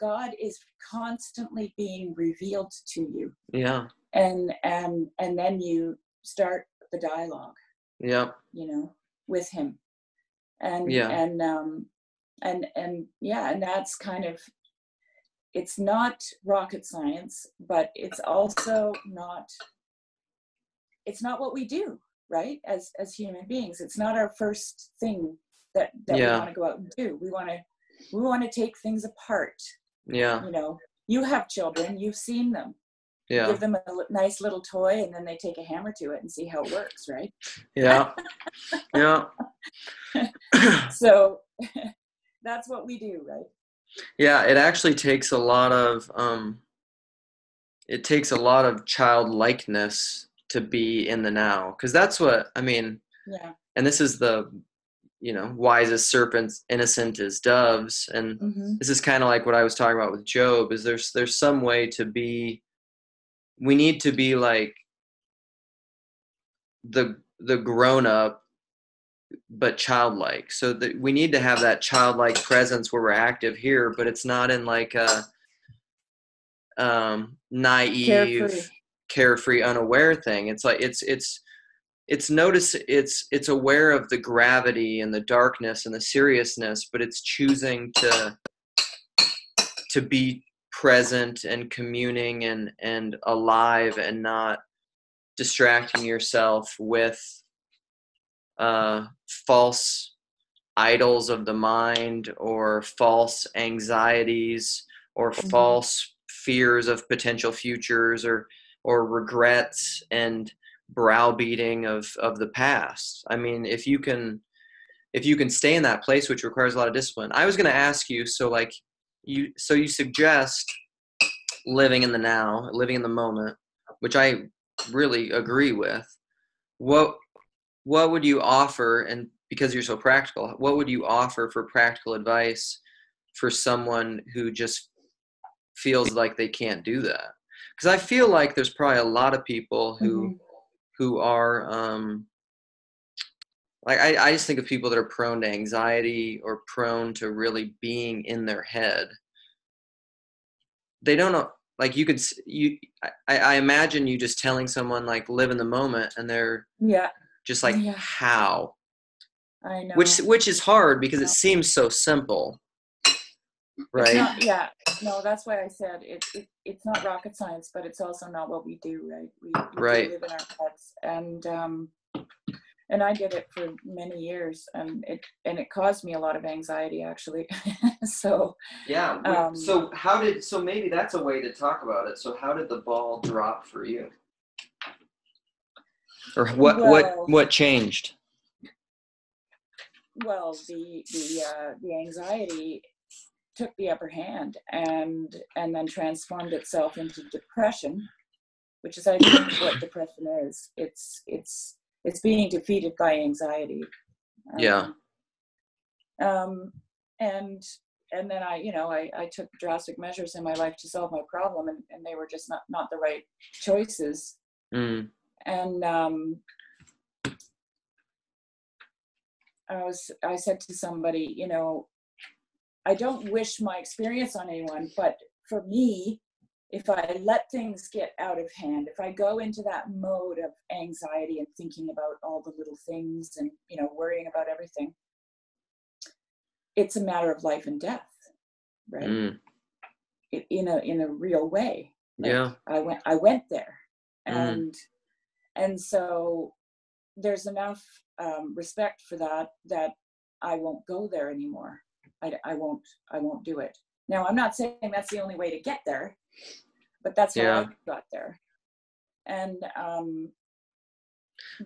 god is constantly being revealed to you Yeah. and and and then you start the dialogue Yeah. you know with him and Yeah. and um and and yeah and that's kind of it's not rocket science but it's also not it's not what we do right as as human beings it's not our first thing that that Yeah. we want to go out and do we want to we want to take things apart Yeah. you know you have children you've seen them Yeah. give them a nice little toy and then they take a hammer to it and see how it works right Yeah. Yeah. so that's what we do right Yeah, it actually takes a lot of um it takes a lot of childlikeness to be in the now cuz that's what I mean yeah. and this is the you know wisest serpents innocent as doves and hmm this is kind of like what I was talking about with Job is there's there's some way to be we need to be like the the grown up but childlike. So that we need to have that childlike presence where we're active here but it's not in like a um naive Carefree. Carefree unaware thing it's like it's it's it's notice it's it's aware of the gravity and the darkness and the seriousness but it's choosing to to be present and communing and and alive and not distracting yourself with uh false idols of the mind or false anxieties or Mhm. false fears of potential futures or or regrets and browbeating of of the past. I mean if you can if you can stay in that place which requires a lot of discipline. I was going to ask you so like you so you suggest living in the now living in the moment which i really agree with. What what would you offer and because you're so practical what would you offer for practical advice for someone who just feels like they can't do that because i feel like there's probably a lot of people who Mhm. who are um like I, I just think of people that are prone to anxiety or prone to really being in their head. They don't know like you could s- you I, I imagine you just telling someone like live in the moment and they're yeah. just like Yeah. how? I know. which which is hard because it seems so simple right? not- yeah no that's why i said it, it it's not rocket science but it's also not what we do right? We, we Right. live in our heads and um and i did it for many years and it and it caused me a lot of anxiety actually. So yeah Um, so how did so maybe that's a way to talk about it. So how did the ball drop for you? Or what Well- what what changed? Well the the uh the anxiety took the upper hand and and then transformed itself into depression which is i think what depression is. It's it's it's being defeated by anxiety. Yeah. um, um and and then i you know I, I took drastic measures in my life to solve my problem and, and they were just not not the right choices. Mm, and um, I was I said to somebody, you know, I don't wish my experience on anyone, but for me, if I let things get out of hand, if I go into that mode of anxiety and thinking about all the little things and you know worrying about everything, it's a matter of life and death, right? mm, I- In a in a real way. Like, yeah I went I went there Mm. and and so there's enough um, respect for that that I won't go there anymore. I, I won't I won't do it. Now I'm not saying that's the only way to get there, but that's how Yeah. I got there. And um,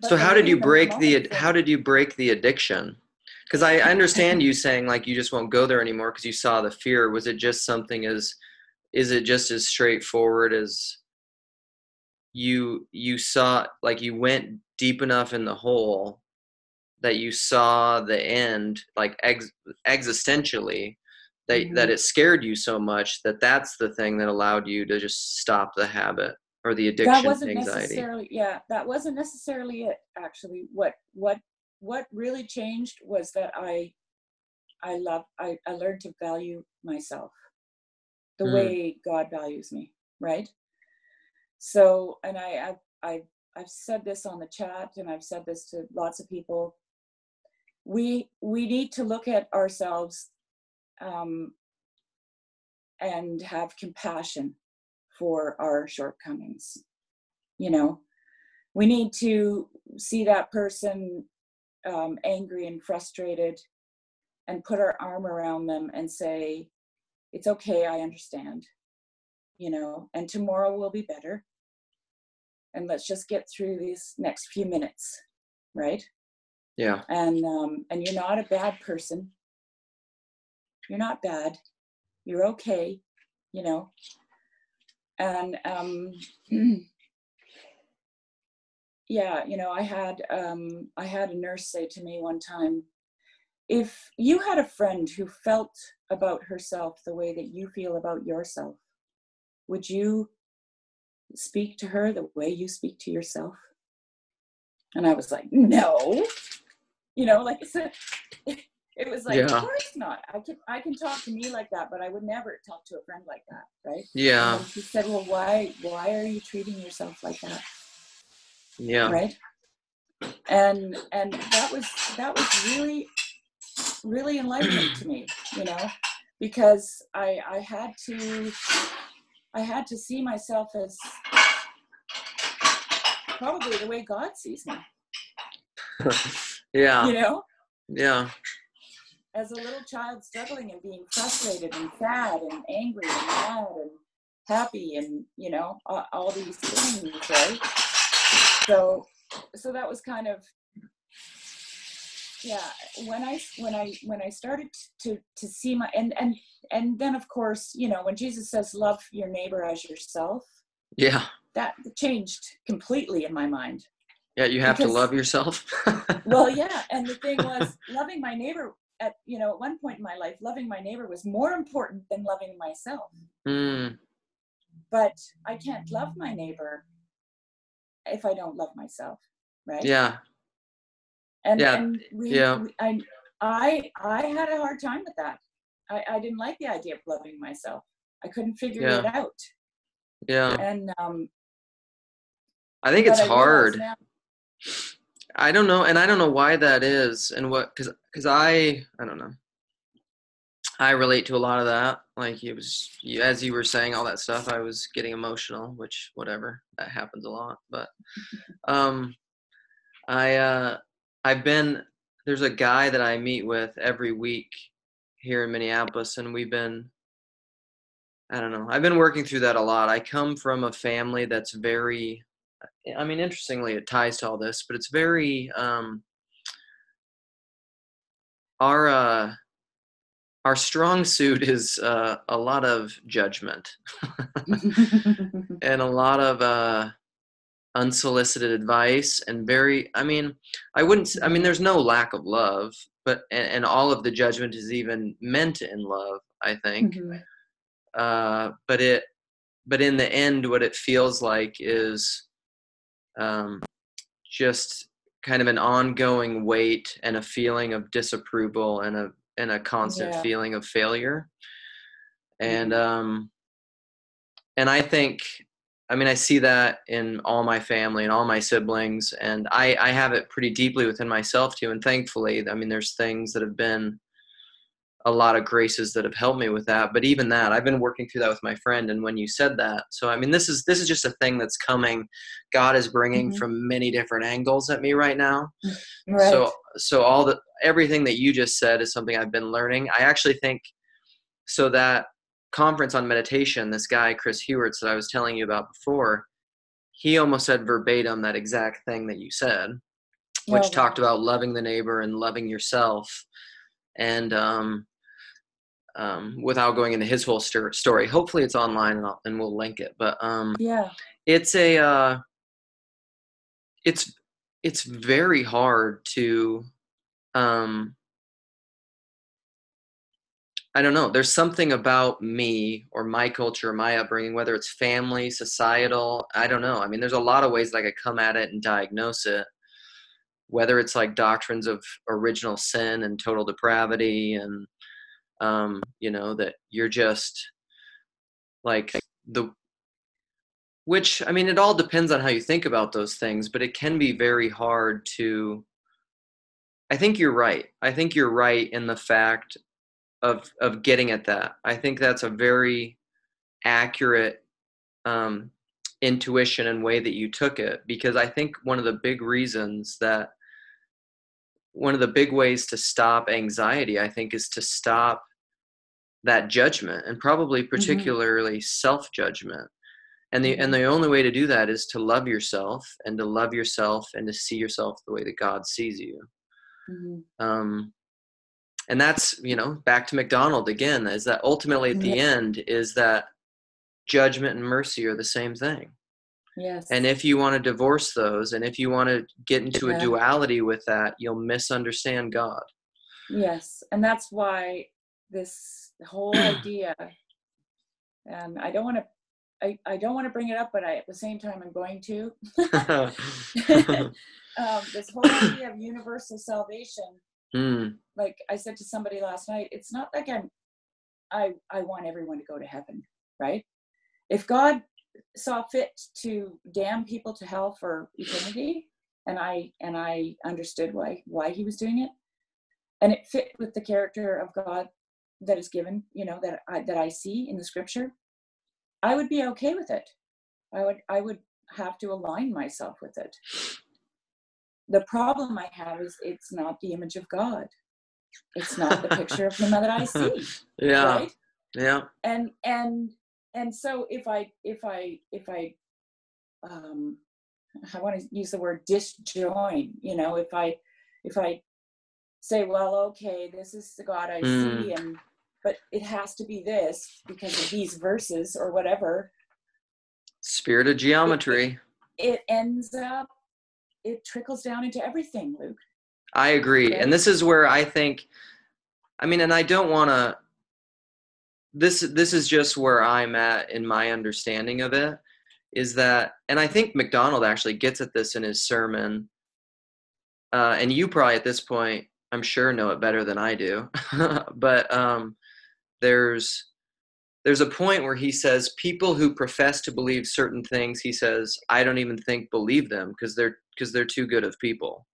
so how did you break the how did you break the addiction because I, I understand you saying like you just won't go there anymore because you saw the fear was it just something as is it just as straightforward as you you saw like you went deep enough in the hole that you saw the end like ex, existentially that that Mhm. it scared you so much that that's the thing that allowed you to just stop the habit or the that addiction wasn't anxiety necessarily yeah that wasn't necessarily it actually what what what really changed was that i i love i, I learned to value myself the Mm. way god values me right so and i I've, I've i've said this on the chat and i've said this to lots of people we we need to look at ourselves um, and have compassion for our shortcomings. You know we need to see that person um, angry and frustrated and put our arm around them and say it's okay i understand you know and tomorrow will be better. And let's just get through these next few minutes right yeah. And um, and you're not a bad person. You're not bad. You're okay you know? And um yeah you know i had um i had a nurse say to me one time if you had a friend who felt about herself the way that you feel about yourself would you speak to her the way you speak to yourself? And i was like no you know like it was like Yeah. of course not. I can i can talk to me like that but i would never talk to a friend like that right? Yeah. Um, and she said well why why are you treating yourself like that? Yeah. Right? And and that was that was really really enlightening to me you know? Because i i had to i had to see myself as probably the way god sees me yeah. You know? Yeah. As a little child struggling and being frustrated and sad and angry and mad and happy and you know all, all these things right? So so that was kind of yeah when i when i when i started to to see my and and and then of course you know when jesus says love your neighbor as yourself yeah. that changed completely in my mind yeah you have to love yourself. Well yeah and the thing was loving my neighbor at you know at one point in my life loving my neighbor was more important than loving myself. Mm, but i can't love my neighbor if i don't love myself right? Yeah. And, yeah, and we, yeah. we- I, I i had a hard time with that. I, I didn't like the idea of loving myself. I couldn't figure Yeah. it out. Yeah. And um i think it's I hard. now- i don't know and i don't know why that is and what because because i i don't know. I relate to a lot of that like it was you, as you were saying all that stuff i was getting emotional which whatever that happens a lot but um i uh i've been there's a guy that i meet with every week here in minneapolis and we've been i don't know i've been working through that a lot. I come from a family that's very i mean interestingly it ties to all this but it's very um our uh our strong suit is uh, a lot of judgment and a lot of uh, unsolicited advice and very i mean i wouldn't I mean there's no lack of love but and, and all of the judgment is even meant in love i think Mhm. uh, but it but in the end what it feels like is um, just kind of an ongoing weight and a feeling of disapproval and a and a constant Yeah. feeling of failure and um and i think i mean i see that in all my family and all my siblings and i i have it pretty deeply within myself too and thankfully i mean there's things that have been a lot of graces that have helped me with that but even that i've been working through that with my friend and when you said that so i mean this is this is just a thing that's coming god is bringing Mhm. from many different angles at me right now right so so all the everything that you just said is something I've been learning. I actually think so that conference on meditation, this guy Chris Heuertz that I was telling you about before, he almost said verbatim that exact thing that you said, which talked about loving the neighbor and loving yourself, and um, um, without going into his whole sto- story. Hopefully, it's online and, I'll, and we'll link it. But um, Yeah. it's a uh, it's it's very hard to um, I don't know. There's something about me or my culture, my upbringing, whether it's family, societal. I don't know. I mean, there's a lot of ways that I could come at it and diagnose it. Whether it's like doctrines of original sin and total depravity, and um, you know that you're just like the which I mean, it all depends on how you think about those things, but it can be very hard to. I think you're right. I think you're right in the fact of of getting at that. I think that's a very accurate um, intuition and way that you took it because I think one of the big reasons that one of the big ways to stop anxiety, I think, is to stop that judgment and probably particularly self judgment. And the and Mhm. the only way to do that is to love yourself and to love yourself and to see yourself the way that God sees you Mhm. um, and that's you know back to macdonald again is that ultimately at the Yeah. end is that judgment and mercy are the same thing Yes. and if you want to divorce those and if you want to get into a duality with that you'll misunderstand god Yes, and that's why this whole idea, and I don't want to, I, I don't want to bring it up, but I, at the same time, I'm going to. um, this whole idea of universal salvation, mm, like I said to somebody last night, it's not like I'm, I, I want everyone to go to heaven, right? If God saw fit to damn people to hell for eternity, and I and I understood why why He was doing it, and it fit with the character of God that is given, you know, that I that I see in the Scripture, I would be okay with it. I would I would have to align myself with it. The problem I have is it's not the image of God. It's not the picture of Him that I see, yeah right? yeah and and and so if i if i if i um i want to use the word disjoin you know if i if i say well okay this is the god i see and but it has to be this because of these verses or whatever spirit of geometry it ends up it trickles down into everything luke I agree. Right? And this is where I think I mean and I don't want to this this is just where I'm at in my understanding of it is that and I think MacDonald actually gets at this in his sermon. Uh, and you probably at this point I'm sure know it better than I do. But um, there's there's a point where he says people who profess to believe certain things he says I don't even think believe them because they're because they're too good of people.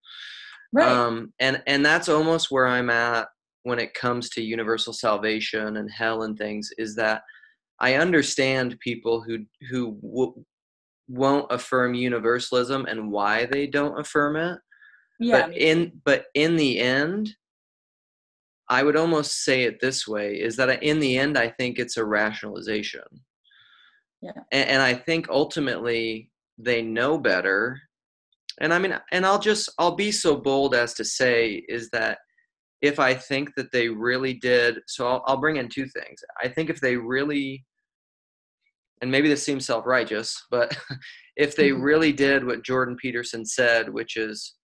Right. Um, and and that's almost where I'm at when it comes to universal salvation and hell and things. Is that I understand people who who w- won't affirm universalism and why they don't affirm it. yeah but in but in the end, I would almost say it this way: is that in the end, I think it's a rationalization. Yeah. and, and I think ultimately they know better. And I mean, and I'll just I'll be so bold as to say is that if I think that they really did, so I'll, I'll bring in two things. I think if they really, and maybe this seems self righteous, but if they really did what Jordan Peterson said, which is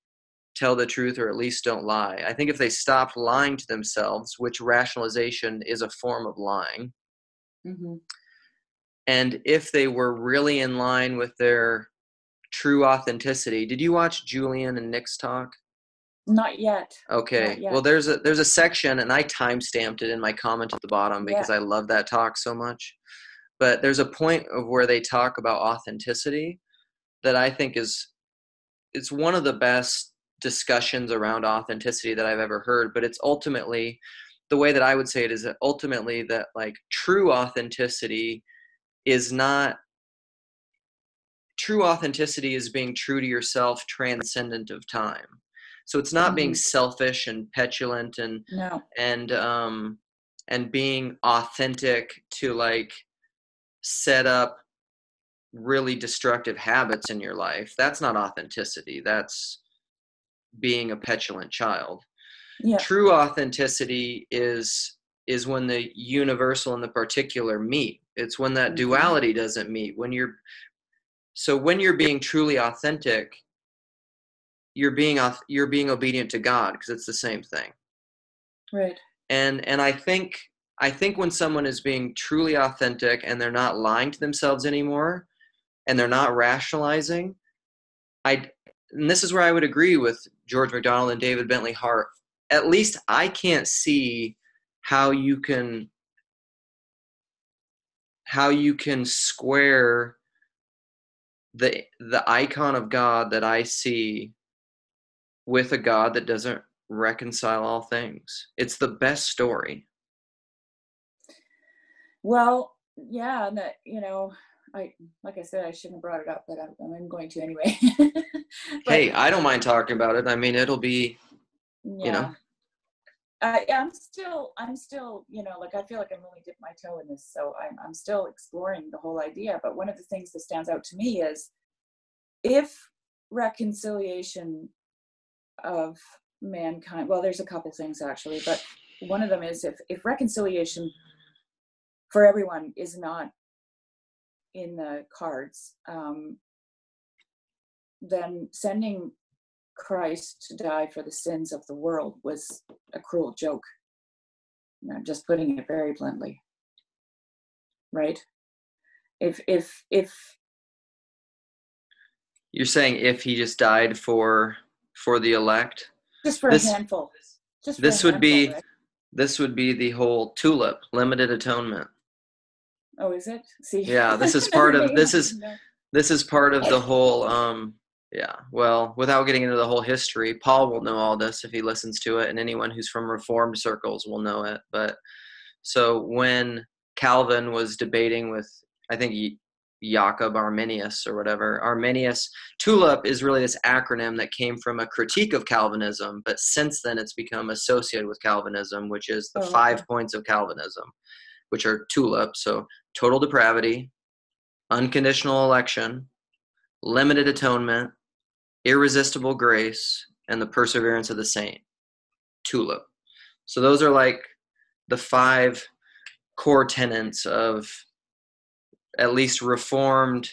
tell the truth or at least don't lie, I think if they stopped lying to themselves, which rationalization is a form of lying, Mhm. and if they were really in line with their true authenticity, did you watch Julian and Nick's talk? Not yet Okay. yet. Well, there's a there's a section, and I time stamped it in my comment at the bottom Yeah. because I love that talk so much. But there's a point of where they talk about authenticity that I think is it's one of the best discussions around authenticity that I've ever heard. But it's ultimately the way that I would say it is that ultimately that like true authenticity is not true authenticity is being true to yourself transcendent of time So it's not being Mhm. selfish and petulant and No. and um and being authentic to like set up really destructive habits in your life. That's not authenticity. That's being a petulant child. Yeah. True authenticity is is when the universal and the particular meet. It's when that Mhm. duality doesn't meet. When you're so when you're being truly authentic, you're being you're being obedient to God because it's the same thing. Right. And and I think I think when someone is being truly authentic and they're not lying to themselves anymore and they're not rationalizing, I and this is where I would agree with George MacDonald and David Bentley Hart. At least I can't see how you can how you can square the the icon of God that I see with a God that doesn't reconcile all things. It's the best story. Well, yeah, and that you know, I like I said, I shouldn't have brought it up, but I'm, I'm going to anyway. But, hey, I don't mind talking about it. I mean, it'll be yeah. know. I, I'm still, I'm still, you know, like I feel like I'm only dipping my toe in this, so I'm, I'm still exploring the whole idea. But one of the things that stands out to me is if reconciliation of mankind, well, there's a couple things actually, but one of them is if, if reconciliation for everyone is not in the cards, um, then sending Christ to die for the sins of the world was a cruel joke. I'm just putting it very bluntly. Right? If if if you're saying if he just died for for the elect, just for This- a handful, just for a this would be right? this would be the whole tulip, limited atonement. Oh, is it? See. Yeah, this is part of- this is- This is part of the whole um yeah, well, without getting into the whole history, Paul will know all this if he listens to it and anyone who's from reformed circles will know it. But so when Calvin was debating with I think Jacob Arminius or whatever. Arminius TULIP is really this acronym that came from a critique of Calvinism, but since then it's become associated with Calvinism, which is the Oh, okay. five points of Calvinism, which are TULIP. So total depravity, unconditional election, limited atonement, irresistible grace, and the perseverance of the saint. TULIP. So those are like the five core tenets of at least reformed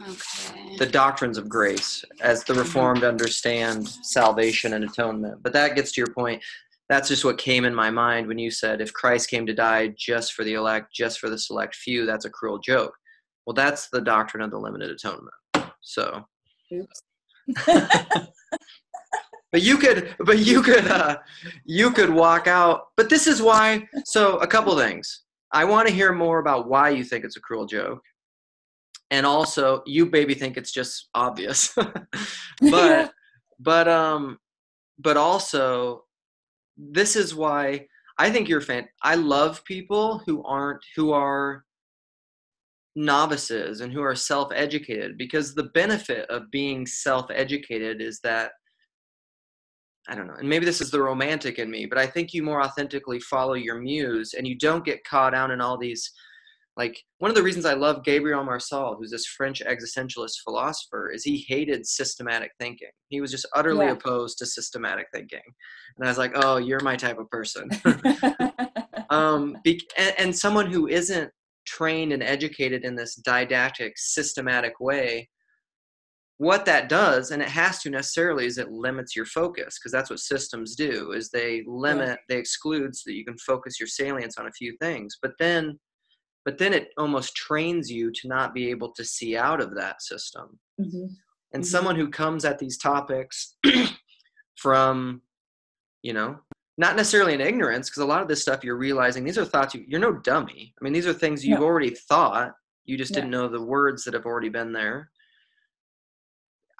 Okay. the doctrines of grace as the reformed understand salvation and atonement. But that gets to your point. That's just what came in my mind when you said if christ came to die just for the elect just for the select few that's a cruel joke. Well that's the doctrine of the limited atonement. So. Oops. but you could but you could uh you could walk out. But this is why so a couple things i want to hear more about why you think it's a cruel joke. And also you maybe think it's just obvious. But but um but also this is why i think you're fan i love people who aren't who are novices and who are self-educated because the benefit of being self-educated is that I don't know, and maybe this is the romantic in me, but I think you more authentically follow your muse and you don't get caught down in all these. Like, one of the reasons I love Gabriel Marcel, who's this French existentialist philosopher, is he hated systematic thinking. He was just utterly Yeah. opposed to systematic thinking. And I was like, oh, you're my type of person. um, be, and, and someone who isn't trained and educated in this didactic, systematic way, what that does, and it has to necessarily, is it limits your focus because that's what systems do. Is they limit, they exclude so that you can focus your salience on a few things. But then, but then it almost trains you to not be able to see out of that system Mhm. and Mhm. someone who comes at these topics from you know not necessarily in ignorance because a lot of this stuff you're realizing these are thoughts you, you're no dummy i mean these are things you've No. already thought you just Yeah. didn't know the words that have already been there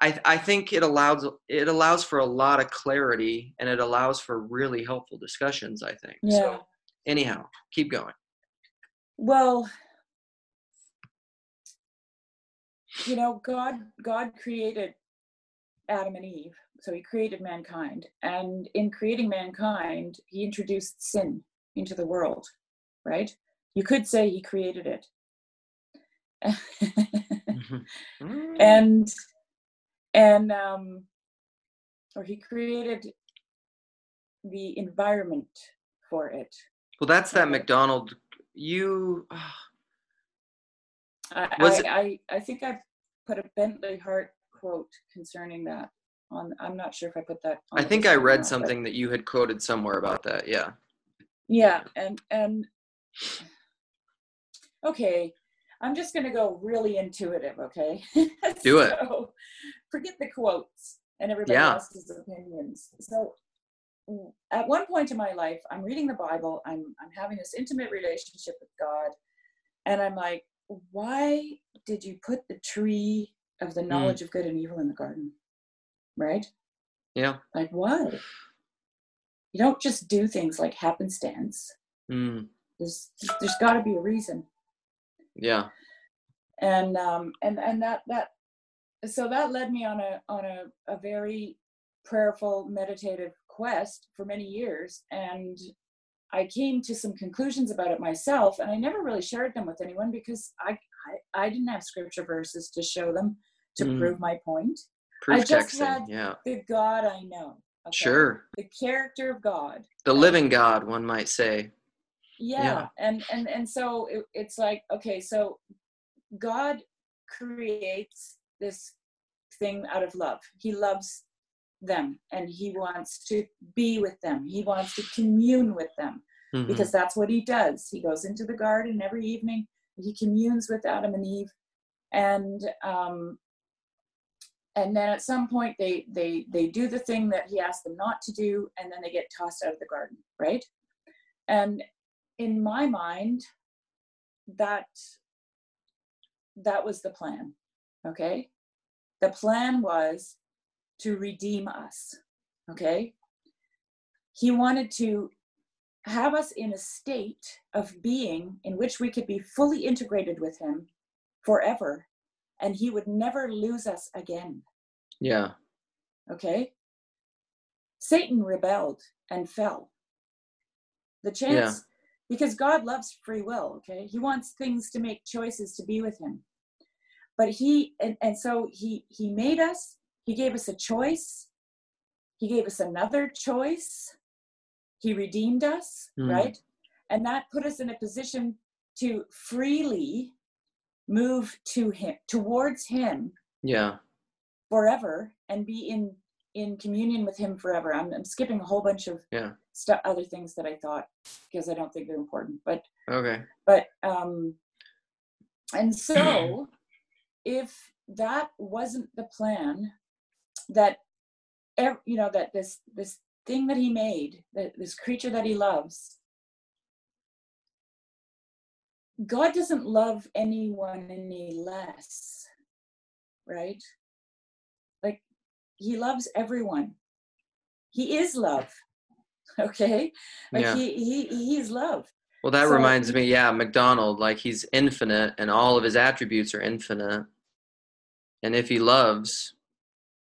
I, I think it allows it allows for a lot of clarity and it allows for really helpful discussions i think Yeah. so anyhow keep going Well, you know, God God created Adam and Eve so he created mankind, and in creating mankind, he introduced sin into the world, right? You could say he created it. Mm. and and um or he created the environment for it well, that's that MacDonald. You. I, Was I, I i think i've put a bentley hart quote concerning that on i'm not sure if i put that on I think I read not, but- something that you had quoted somewhere about that. Yeah. yeah and and okay i'm just going to go really intuitive okay Do it. so, forget the quotes and everybody Yeah. else's opinions so at one point in my life i'm reading the bible i'm i'm having this intimate relationship with god and i'm like why did you put the tree of the Mm. knowledge of good and evil in the garden right Yeah. like why you don't just do things like happenstance Mm, there's there's got to be a reason yeah. and um and and that that so that led me on a on a, a very prayerful meditative quest for many years and i came to some conclusions about it myself and i never really shared them with anyone because i i, I didn't have scripture verses to show them to Mm. prove my point Proof just texting. had- yeah. the god i know okay? Sure. the character of god The living God, one might say. yeah, Yeah. and and and so it, it's like okay so god creates this thing out of love. He loves them and he wants to be with them. He wants to commune with them Mhm. because that's what he does. He goes into the garden every evening. He communes with adam and eve. And um and then at some point they they they do the thing that he asked them not to do and then they get tossed out of the garden right? And in my mind that that was the plan okay? The plan was to redeem us okay? He wanted to have us in a state of being in which we could be fully integrated with him forever and he would never lose us again. Yeah. okay? Satan rebelled and fell. The chance because god loves free will okay? He wants things to make choices to be with him but he and, and so he he made us he gave us a choice he gave us another choice he redeemed us Hmm. right and that put us in a position to freely move to him towards him Yeah. forever and be in in communion with him forever i'm, I'm skipping a whole bunch of Yeah. stuff other things that i thought because i don't think they're important but Okay. but um and so if that wasn't the plan that you know that this this thing that he made that this creature that he loves god doesn't love anyone any less right? Like he loves everyone. He is love okay? Like Yeah. he he he's love Well, that So- reminds me, yeah, MacDonald, like he's infinite and all of his attributes are infinite. And if he loves,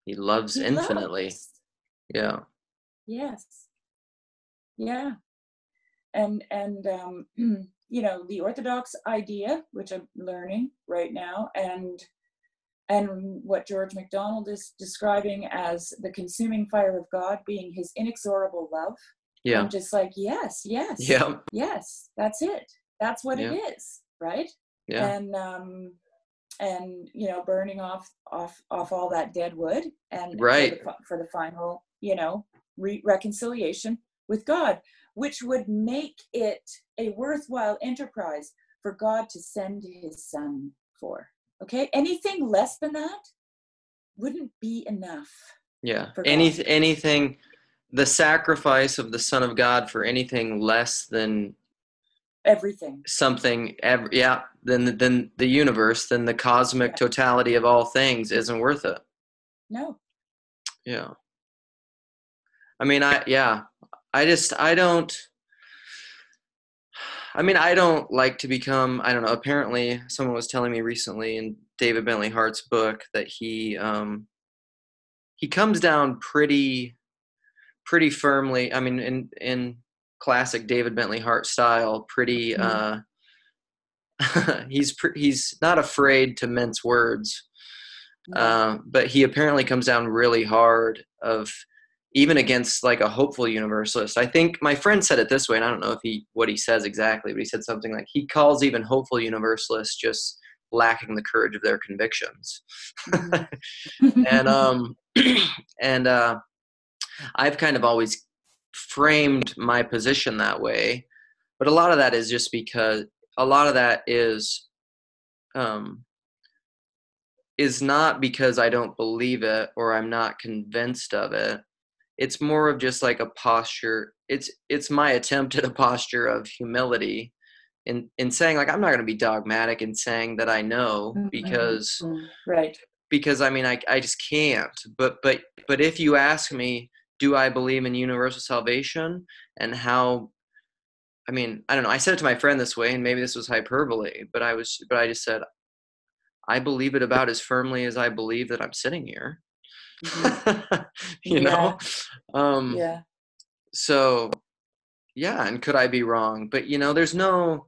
he loves He infinitely. loves. Yeah. Yes. Yeah. And and um you know, the orthodox idea, which I'm learning right now, and and what George MacDonald is describing as the consuming fire of God being his inexorable love. Yeah. I'm just like, yes, yes. Yeah. Yes, that's it. That's what Yeah. it is, right? Yeah. and um and you know burning off off off all that dead wood and for Right. the, for the final you know re- reconciliation with god which would make it a worthwhile enterprise for god to send his son for okay anything less than that wouldn't be enough Yeah. for Any anything the sacrifice of the Son of God for anything less than everything something ever yeah, than than the universe, than the cosmic Yeah. totality of all things isn't worth it. no Yeah. I mean, I yeah. I just I don't I mean, I don't like to become, I don't know, apparently someone was telling me recently in David Bentley Hart's book that he um he comes down pretty pretty firmly. I mean, in in classic David Bentley Hart style, pretty. Mhm. Uh, he's pr- he's not afraid to mince words, Yeah. um, but he apparently comes down really hard of even against like a hopeful universalist. I think my friend said it this way, and I don't know if he what he says exactly, but he said something like he calls even hopeful universalists just lacking the courage of their convictions. Mhm. and um and uh i've kind of always framed my position that way but a lot of that is just because a lot of that is um is not because i don't believe it or i'm not convinced of it it's more of just like a posture it's it's my attempt at a posture of humility in in saying like i'm not going to be dogmatic in saying that i know Mhm. because Mm, right. because I mean I I just can't. But but but if you ask me, do I believe in universal salvation and how I mean, I don't know. I said it to my friend this way and maybe this was hyperbole, but I was but I just said I believe it about as firmly as I believe that I'm sitting here. you know? Um Yeah. so yeah, and could I be wrong? But you know, there's no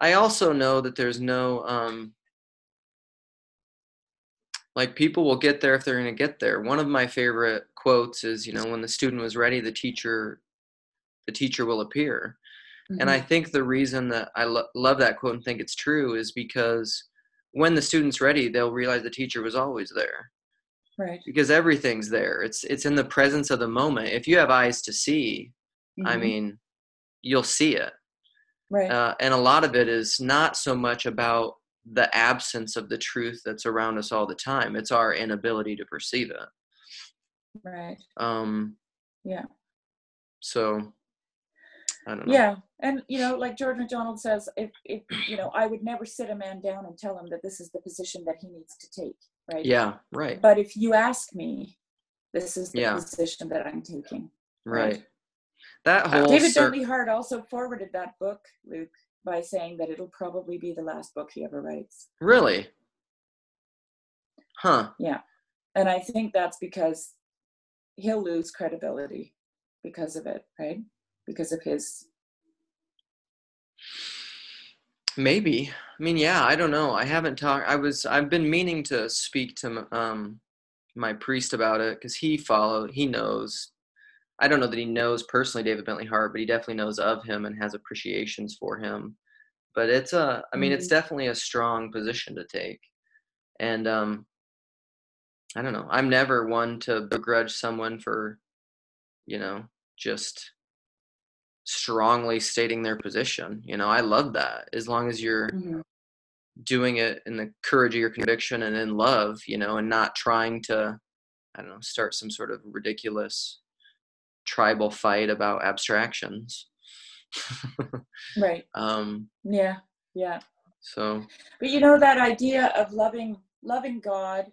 I also know that there's no um like people will get there if they're going to get there. One of my favorite quotes is, you know, when the student was ready, the teacher the teacher will appear. And I think the reason that I lo- love that quote and think it's true is because when the student's ready, they'll realize the teacher was always there right. because everything's there. It's it's in the presence of the moment. If you have eyes to see, I Mhm. mean, you'll see it. right. Uh, and a lot of it is not so much about the absence of the truth that's around us all the time. It's our inability to perceive it. Right. Um, Yeah. so I don't know. Yeah. And you know, like George MacDonald says, if if you know, I would never sit a man down and tell him that this is the position that he needs to take. Right. Yeah. Right. But if you ask me, this is the Yeah. position that I'm taking. Right. Right. That Uh, whole David cir- Bentley Hart also forwarded that book, Luke, by saying that it'll probably be the last book he ever writes. really, huh? Yeah and I think that's because he'll lose credibility because of it, right? Because of his Maybe. I mean, yeah. I don't know. I haven't talked. I was. I've been meaning to speak to um my priest about it because he follow. He knows. I don't know that he knows personally David Bentley Hart, but he definitely knows of him and has appreciations for him. But it's a. I mean, it's Mhm. definitely a strong position to take, and um, I don't know. I'm never one to begrudge someone for, you know, just strongly stating their position. You know, I love that as long as you're Mhm. doing it in the courage of your conviction and in love, you know, and not trying to, I don't know, start some sort of ridiculous tribal fight about abstractions. right. um, Yeah. Yeah. so But you know that idea of loving loving God.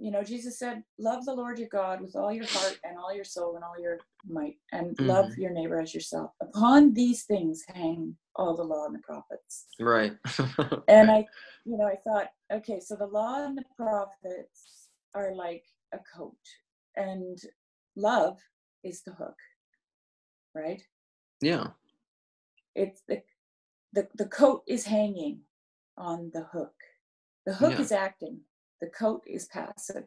You know, Jesus said, "Love the Lord your God with all your heart and all your soul and all your might, and love mm-hmm. your neighbor as yourself." Upon these things hang all the law and the prophets. right. And I, you know, I thought, okay, so the law and the prophets are like a coat, and love is the hook, right? yeah. It's the the, the coat is hanging on the hook. The hook Yeah. is acting. The coat is passive,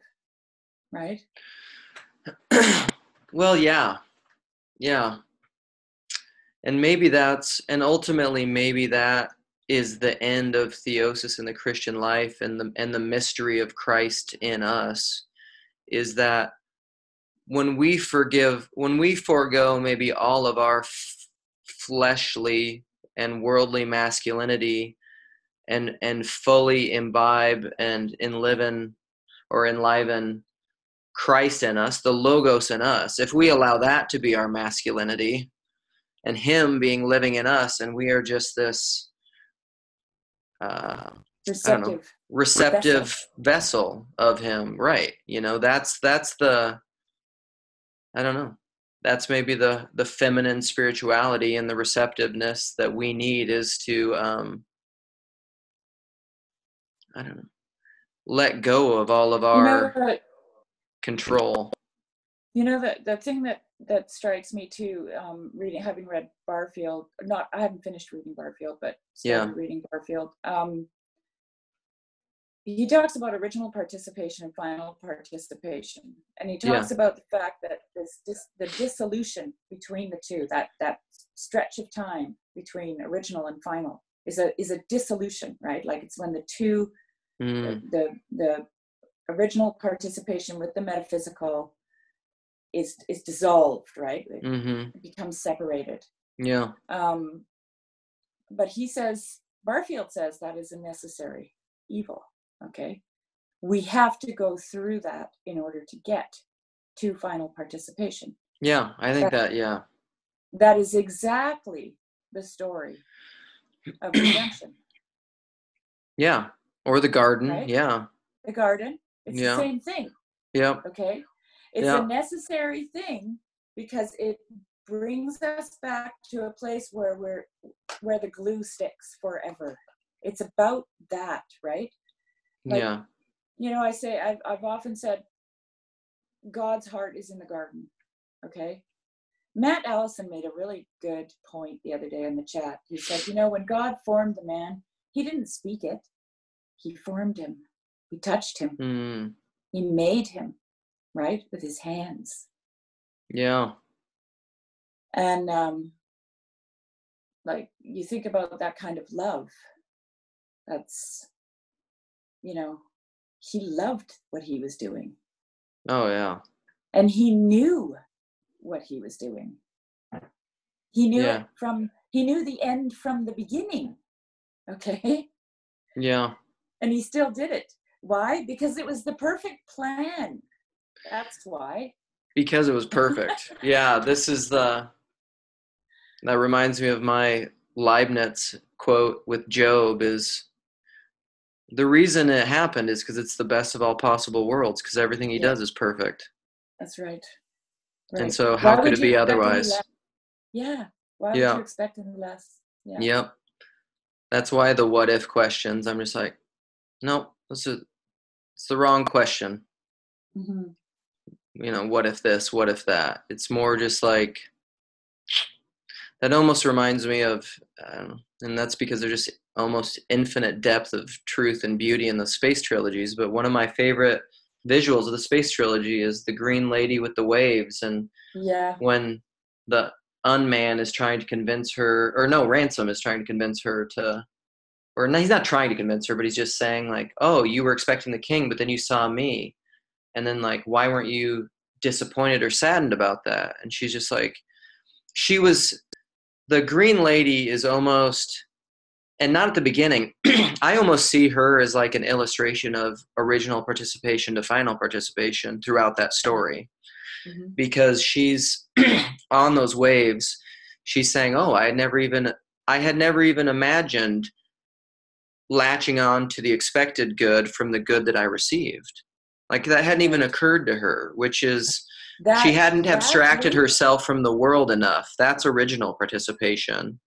right? well, yeah. Yeah. And maybe that's, and ultimately, maybe that is the end of theosis in the Christian life and the, and the mystery of Christ in us is that when we forgive, when we forego maybe all of our f- fleshly and worldly masculinity and, and fully imbibe and enliven or enliven Christ in us, the Logos in us, if we allow that to be our masculinity and Him being living in us, and we are just this uh, Receptive. receptive vessel. of Him, right? You know, that's that's the I don't know. That's maybe the the feminine spirituality and the receptiveness that we need is to um, I don't know let go of all of You our know, what- control. You know the the thing that that strikes me too, um, reading having read Barfield. Not I haven't finished reading Barfield, but started Yeah. reading Barfield. Um, he talks about original participation and final participation, and he Yeah. talks about the fact that this dis, the dissolution between the two, that that stretch of time between original and final, is a is a dissolution, right? Like it's when the two Mm, the the original participation with the metaphysical is is dissolved right it mm-hmm. becomes separated Yeah. um but he says barfield says that is a necessary evil okay we have to go through that in order to get to final participation Yeah. I think that. Yeah. that is exactly the story of redemption Yeah. Or the garden. Right? Yeah. the garden it's Yeah. the same thing Yep. okay it's Yeah. a necessary thing because it brings us back to a place where we're where the glue sticks forever it's about that right Like- yeah. you know i say i've, I've often said god's heart is in the garden okay matt allison made a really good point the other day in the chat he said you know when god formed the man he didn't speak it he formed him he touched him Mm, he made him right with his hands yeah. and um like you think about that kind of love that's you know he loved what he was doing Oh yeah. and he knew what he was doing he knew Yeah. it from he knew the end from the beginning okay Yeah. And he still did it why because it was the perfect plan that's why Because it was perfect. yeah. This is the. That reminds me of my Leibniz quote with Job is the reason it happened is because it's the best of all possible worlds because everything he Yeah. does is perfect. that's right And Right. so Why how could it be otherwise? yeah why Yeah. would you expect any less yeah Yep. That's why the what if questions, I'm just like, this is it's the wrong question. hmm You know, what if this, what if that? It's more just like that almost reminds me of I and that's because there's just almost infinite depth of truth and beauty in the space trilogies. But one of my favorite visuals of the space trilogy is the green lady with the waves and yeah when the unman is trying to convince her or no ransom is trying to convince her to or no, he's not trying to convince her but he's just saying like oh you were expecting the king but then you saw me. And then like why weren't you disappointed or saddened about that? And she's just like she was the green lady is almost and not at the beginning i almost see her as like an illustration of original participation to final participation throughout that story. Mhm. because she's on those waves she's saying oh i had never even i had never even imagined latching on to the expected good from the good that i received. Like that hadn't even occurred to her which is that she hadn't abstracted herself from the world enough. That's original participation.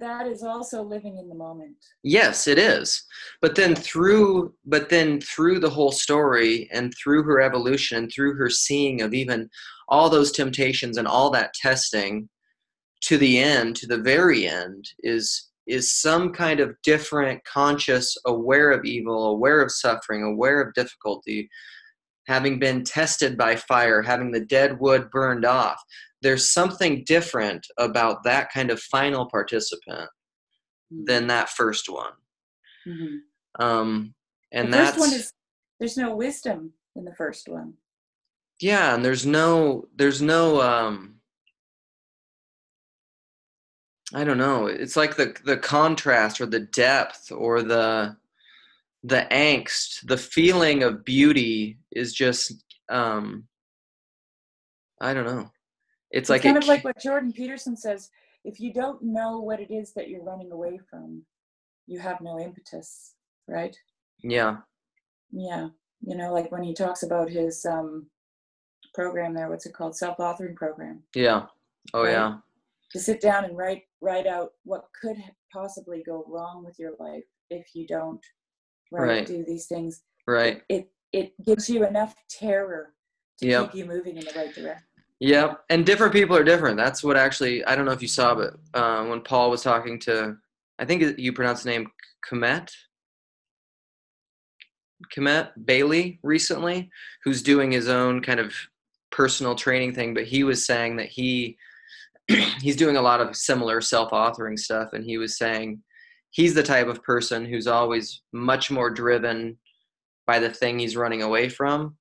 That is also living in the moment. Yes, it is. But then through but then through the whole story and through her evolution and through her seeing of even all those temptations and all that testing to the end, to the very end is is some kind of different conscious aware of evil, aware of suffering, aware of difficulty, having been tested by fire, having the dead wood burned off. There's something different about that kind of final participant than that first one. Mhm. Um, and the that's one is there's no wisdom in the first one yeah, and there's no there's no um, I don't know. It's like the the contrast or the depth or the the angst, the feeling of beauty is just um, I don't know. It's, it's, like kind it of like what jordan peterson says if you don't know what it is that you're running away from you have no impetus right? Yeah. Yeah. You know like when he talks about his um program there what's it called? Self-authoring program. Yeah. Oh Right. yeah. To sit down and write write out what could possibly go wrong with your life if you don't right, Right. do these things right it it gives you enough terror to Yep. keep you moving in the right direction. Yep. And different people are different. That's what actually, I don't know if you saw, but uh, when Paul was talking to, I think you pronounce the name Komet, Komet Bailey recently, who's doing his own kind of personal training thing, but he was saying that he, he's doing a lot of similar self-authoring stuff. And he was saying he's the type of person who's always much more driven by the thing he's running away from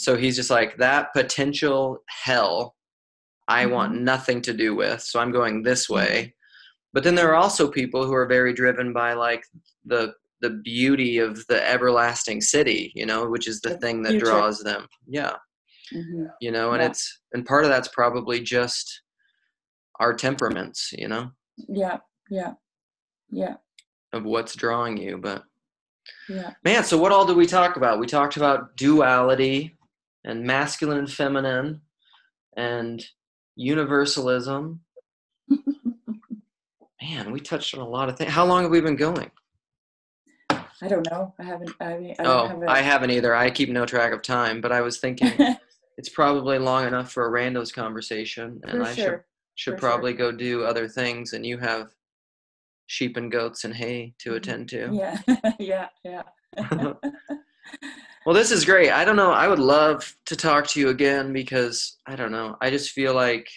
so he's just like that potential hell I want nothing to do with. So I'm going this way. But then there are also people who are very driven by like the the beauty of the everlasting city, you know, which is the The thing that future. draws them. Yeah. Mhm. You know, and Yeah. it's and part of that's probably just our temperaments, you know, Yeah, yeah, yeah, of what's drawing you. But yeah. Man, so what all did we talk about? We talked about duality and masculine and feminine and universalism. Man, we touched on a lot of things. How long have we been going? I don't know. I haven't. I mean, I don't Oh, have a, I haven't either. I keep no track of time, but I was thinking it's probably long enough for a randos conversation, and for I sure. should for sure. probably go do other things, and you have sheep and goats and hay to Mhm. attend to. Yeah, yeah, yeah. Well, this is great. I don't know. I would love to talk to you again because I don't know. I just feel like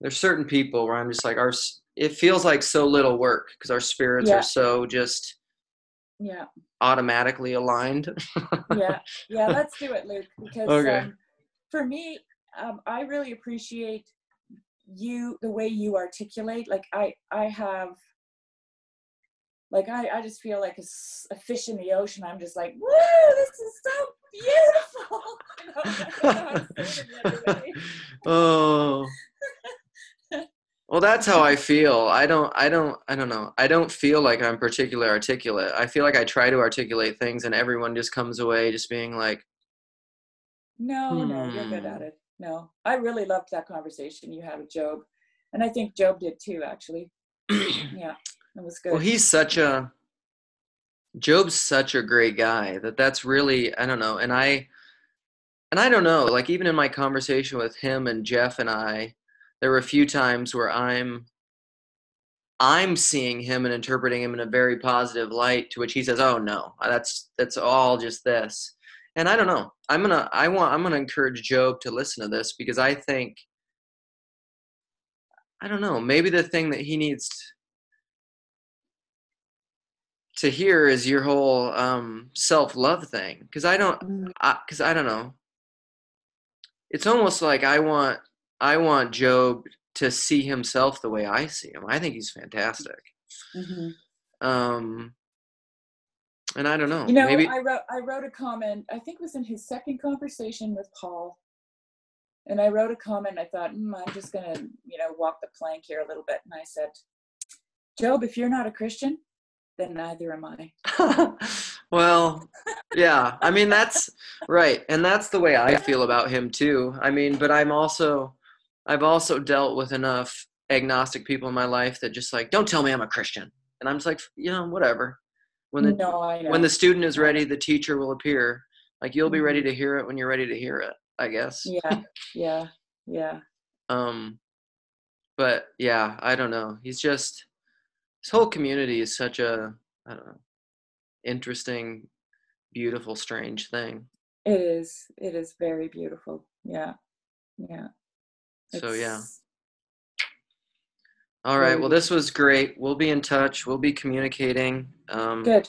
there's certain people where I'm just like our. It feels like so little work because our spirits Yeah. are so just yeah, automatically aligned. yeah, yeah. Let's do it, Luke. Because Okay. um, for me, um, I really appreciate you the way you articulate. Like I, I have. Like I, I just feel like a fish in the ocean. I'm just like, woo! This is so beautiful. You know, I don't know how to say it any other way. oh. Well, that's how I feel. I don't. I don't. I don't know. I don't feel like I'm particularly articulate. I feel like I try to articulate things, and everyone just comes away just being like, No, no, you're good Hmm. at it. No, I really loved that conversation you had with Job, and I think Job did too. Actually, yeah, it was good. Well, he's such a Job's such a great guy that that's really I don't know, and I and I don't know, like even in my conversation with him and Jeff and I, there were a few times where I'm I'm seeing him and interpreting him in a very positive light to which he says, "Oh no, that's that's all just this." And I don't know. I'm going to I want I'm to encourage Job to listen to this because I think I don't know, maybe the thing that he needs to hear is your whole um, self-love thing. Because i don't Mm, because I, don't know. It's almost like i want i want job to see himself the way i see him. I think he's fantastic. Mhm. um and i don't know You know, maybe I wrote I wrote a comment. I think it was in his second conversation with Paul, and I wrote a comment. I thought, mm, I'm just gonna, you know, walk the plank here a little bit, and I said, Job, if you're not a Christian, then neither am I. well yeah i mean that's right and that's the way i feel about him too i mean but i'm also i've also dealt with enough agnostic people in my life that just like don't tell me i'm a christian and i'm just like you know whatever when the no, when the student is ready the teacher will appear like you'll be ready Mhm. to hear it when you're ready to hear it i guess yeah, yeah, yeah. um but yeah i don't know he's just his whole community is such a i don't know interesting beautiful strange thing It is. It is very beautiful. Yeah. Yeah. So, yeah. All right well this was great we'll be in touch we'll be communicating um Good.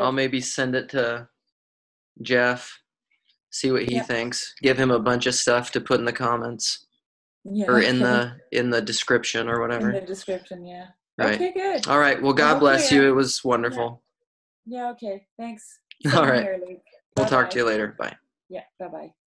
i'll maybe send it to jeff see what he Yeah. thinks give him a bunch of stuff to put in the comments Yeah. or in the in the description or whatever. in the description. Yeah. right Okay. Good. all right well god hopefully, bless you it was wonderful Yeah. Okay. Thanks. All right. Here, we'll talk Bye-bye. to you later bye Yeah. Bye bye.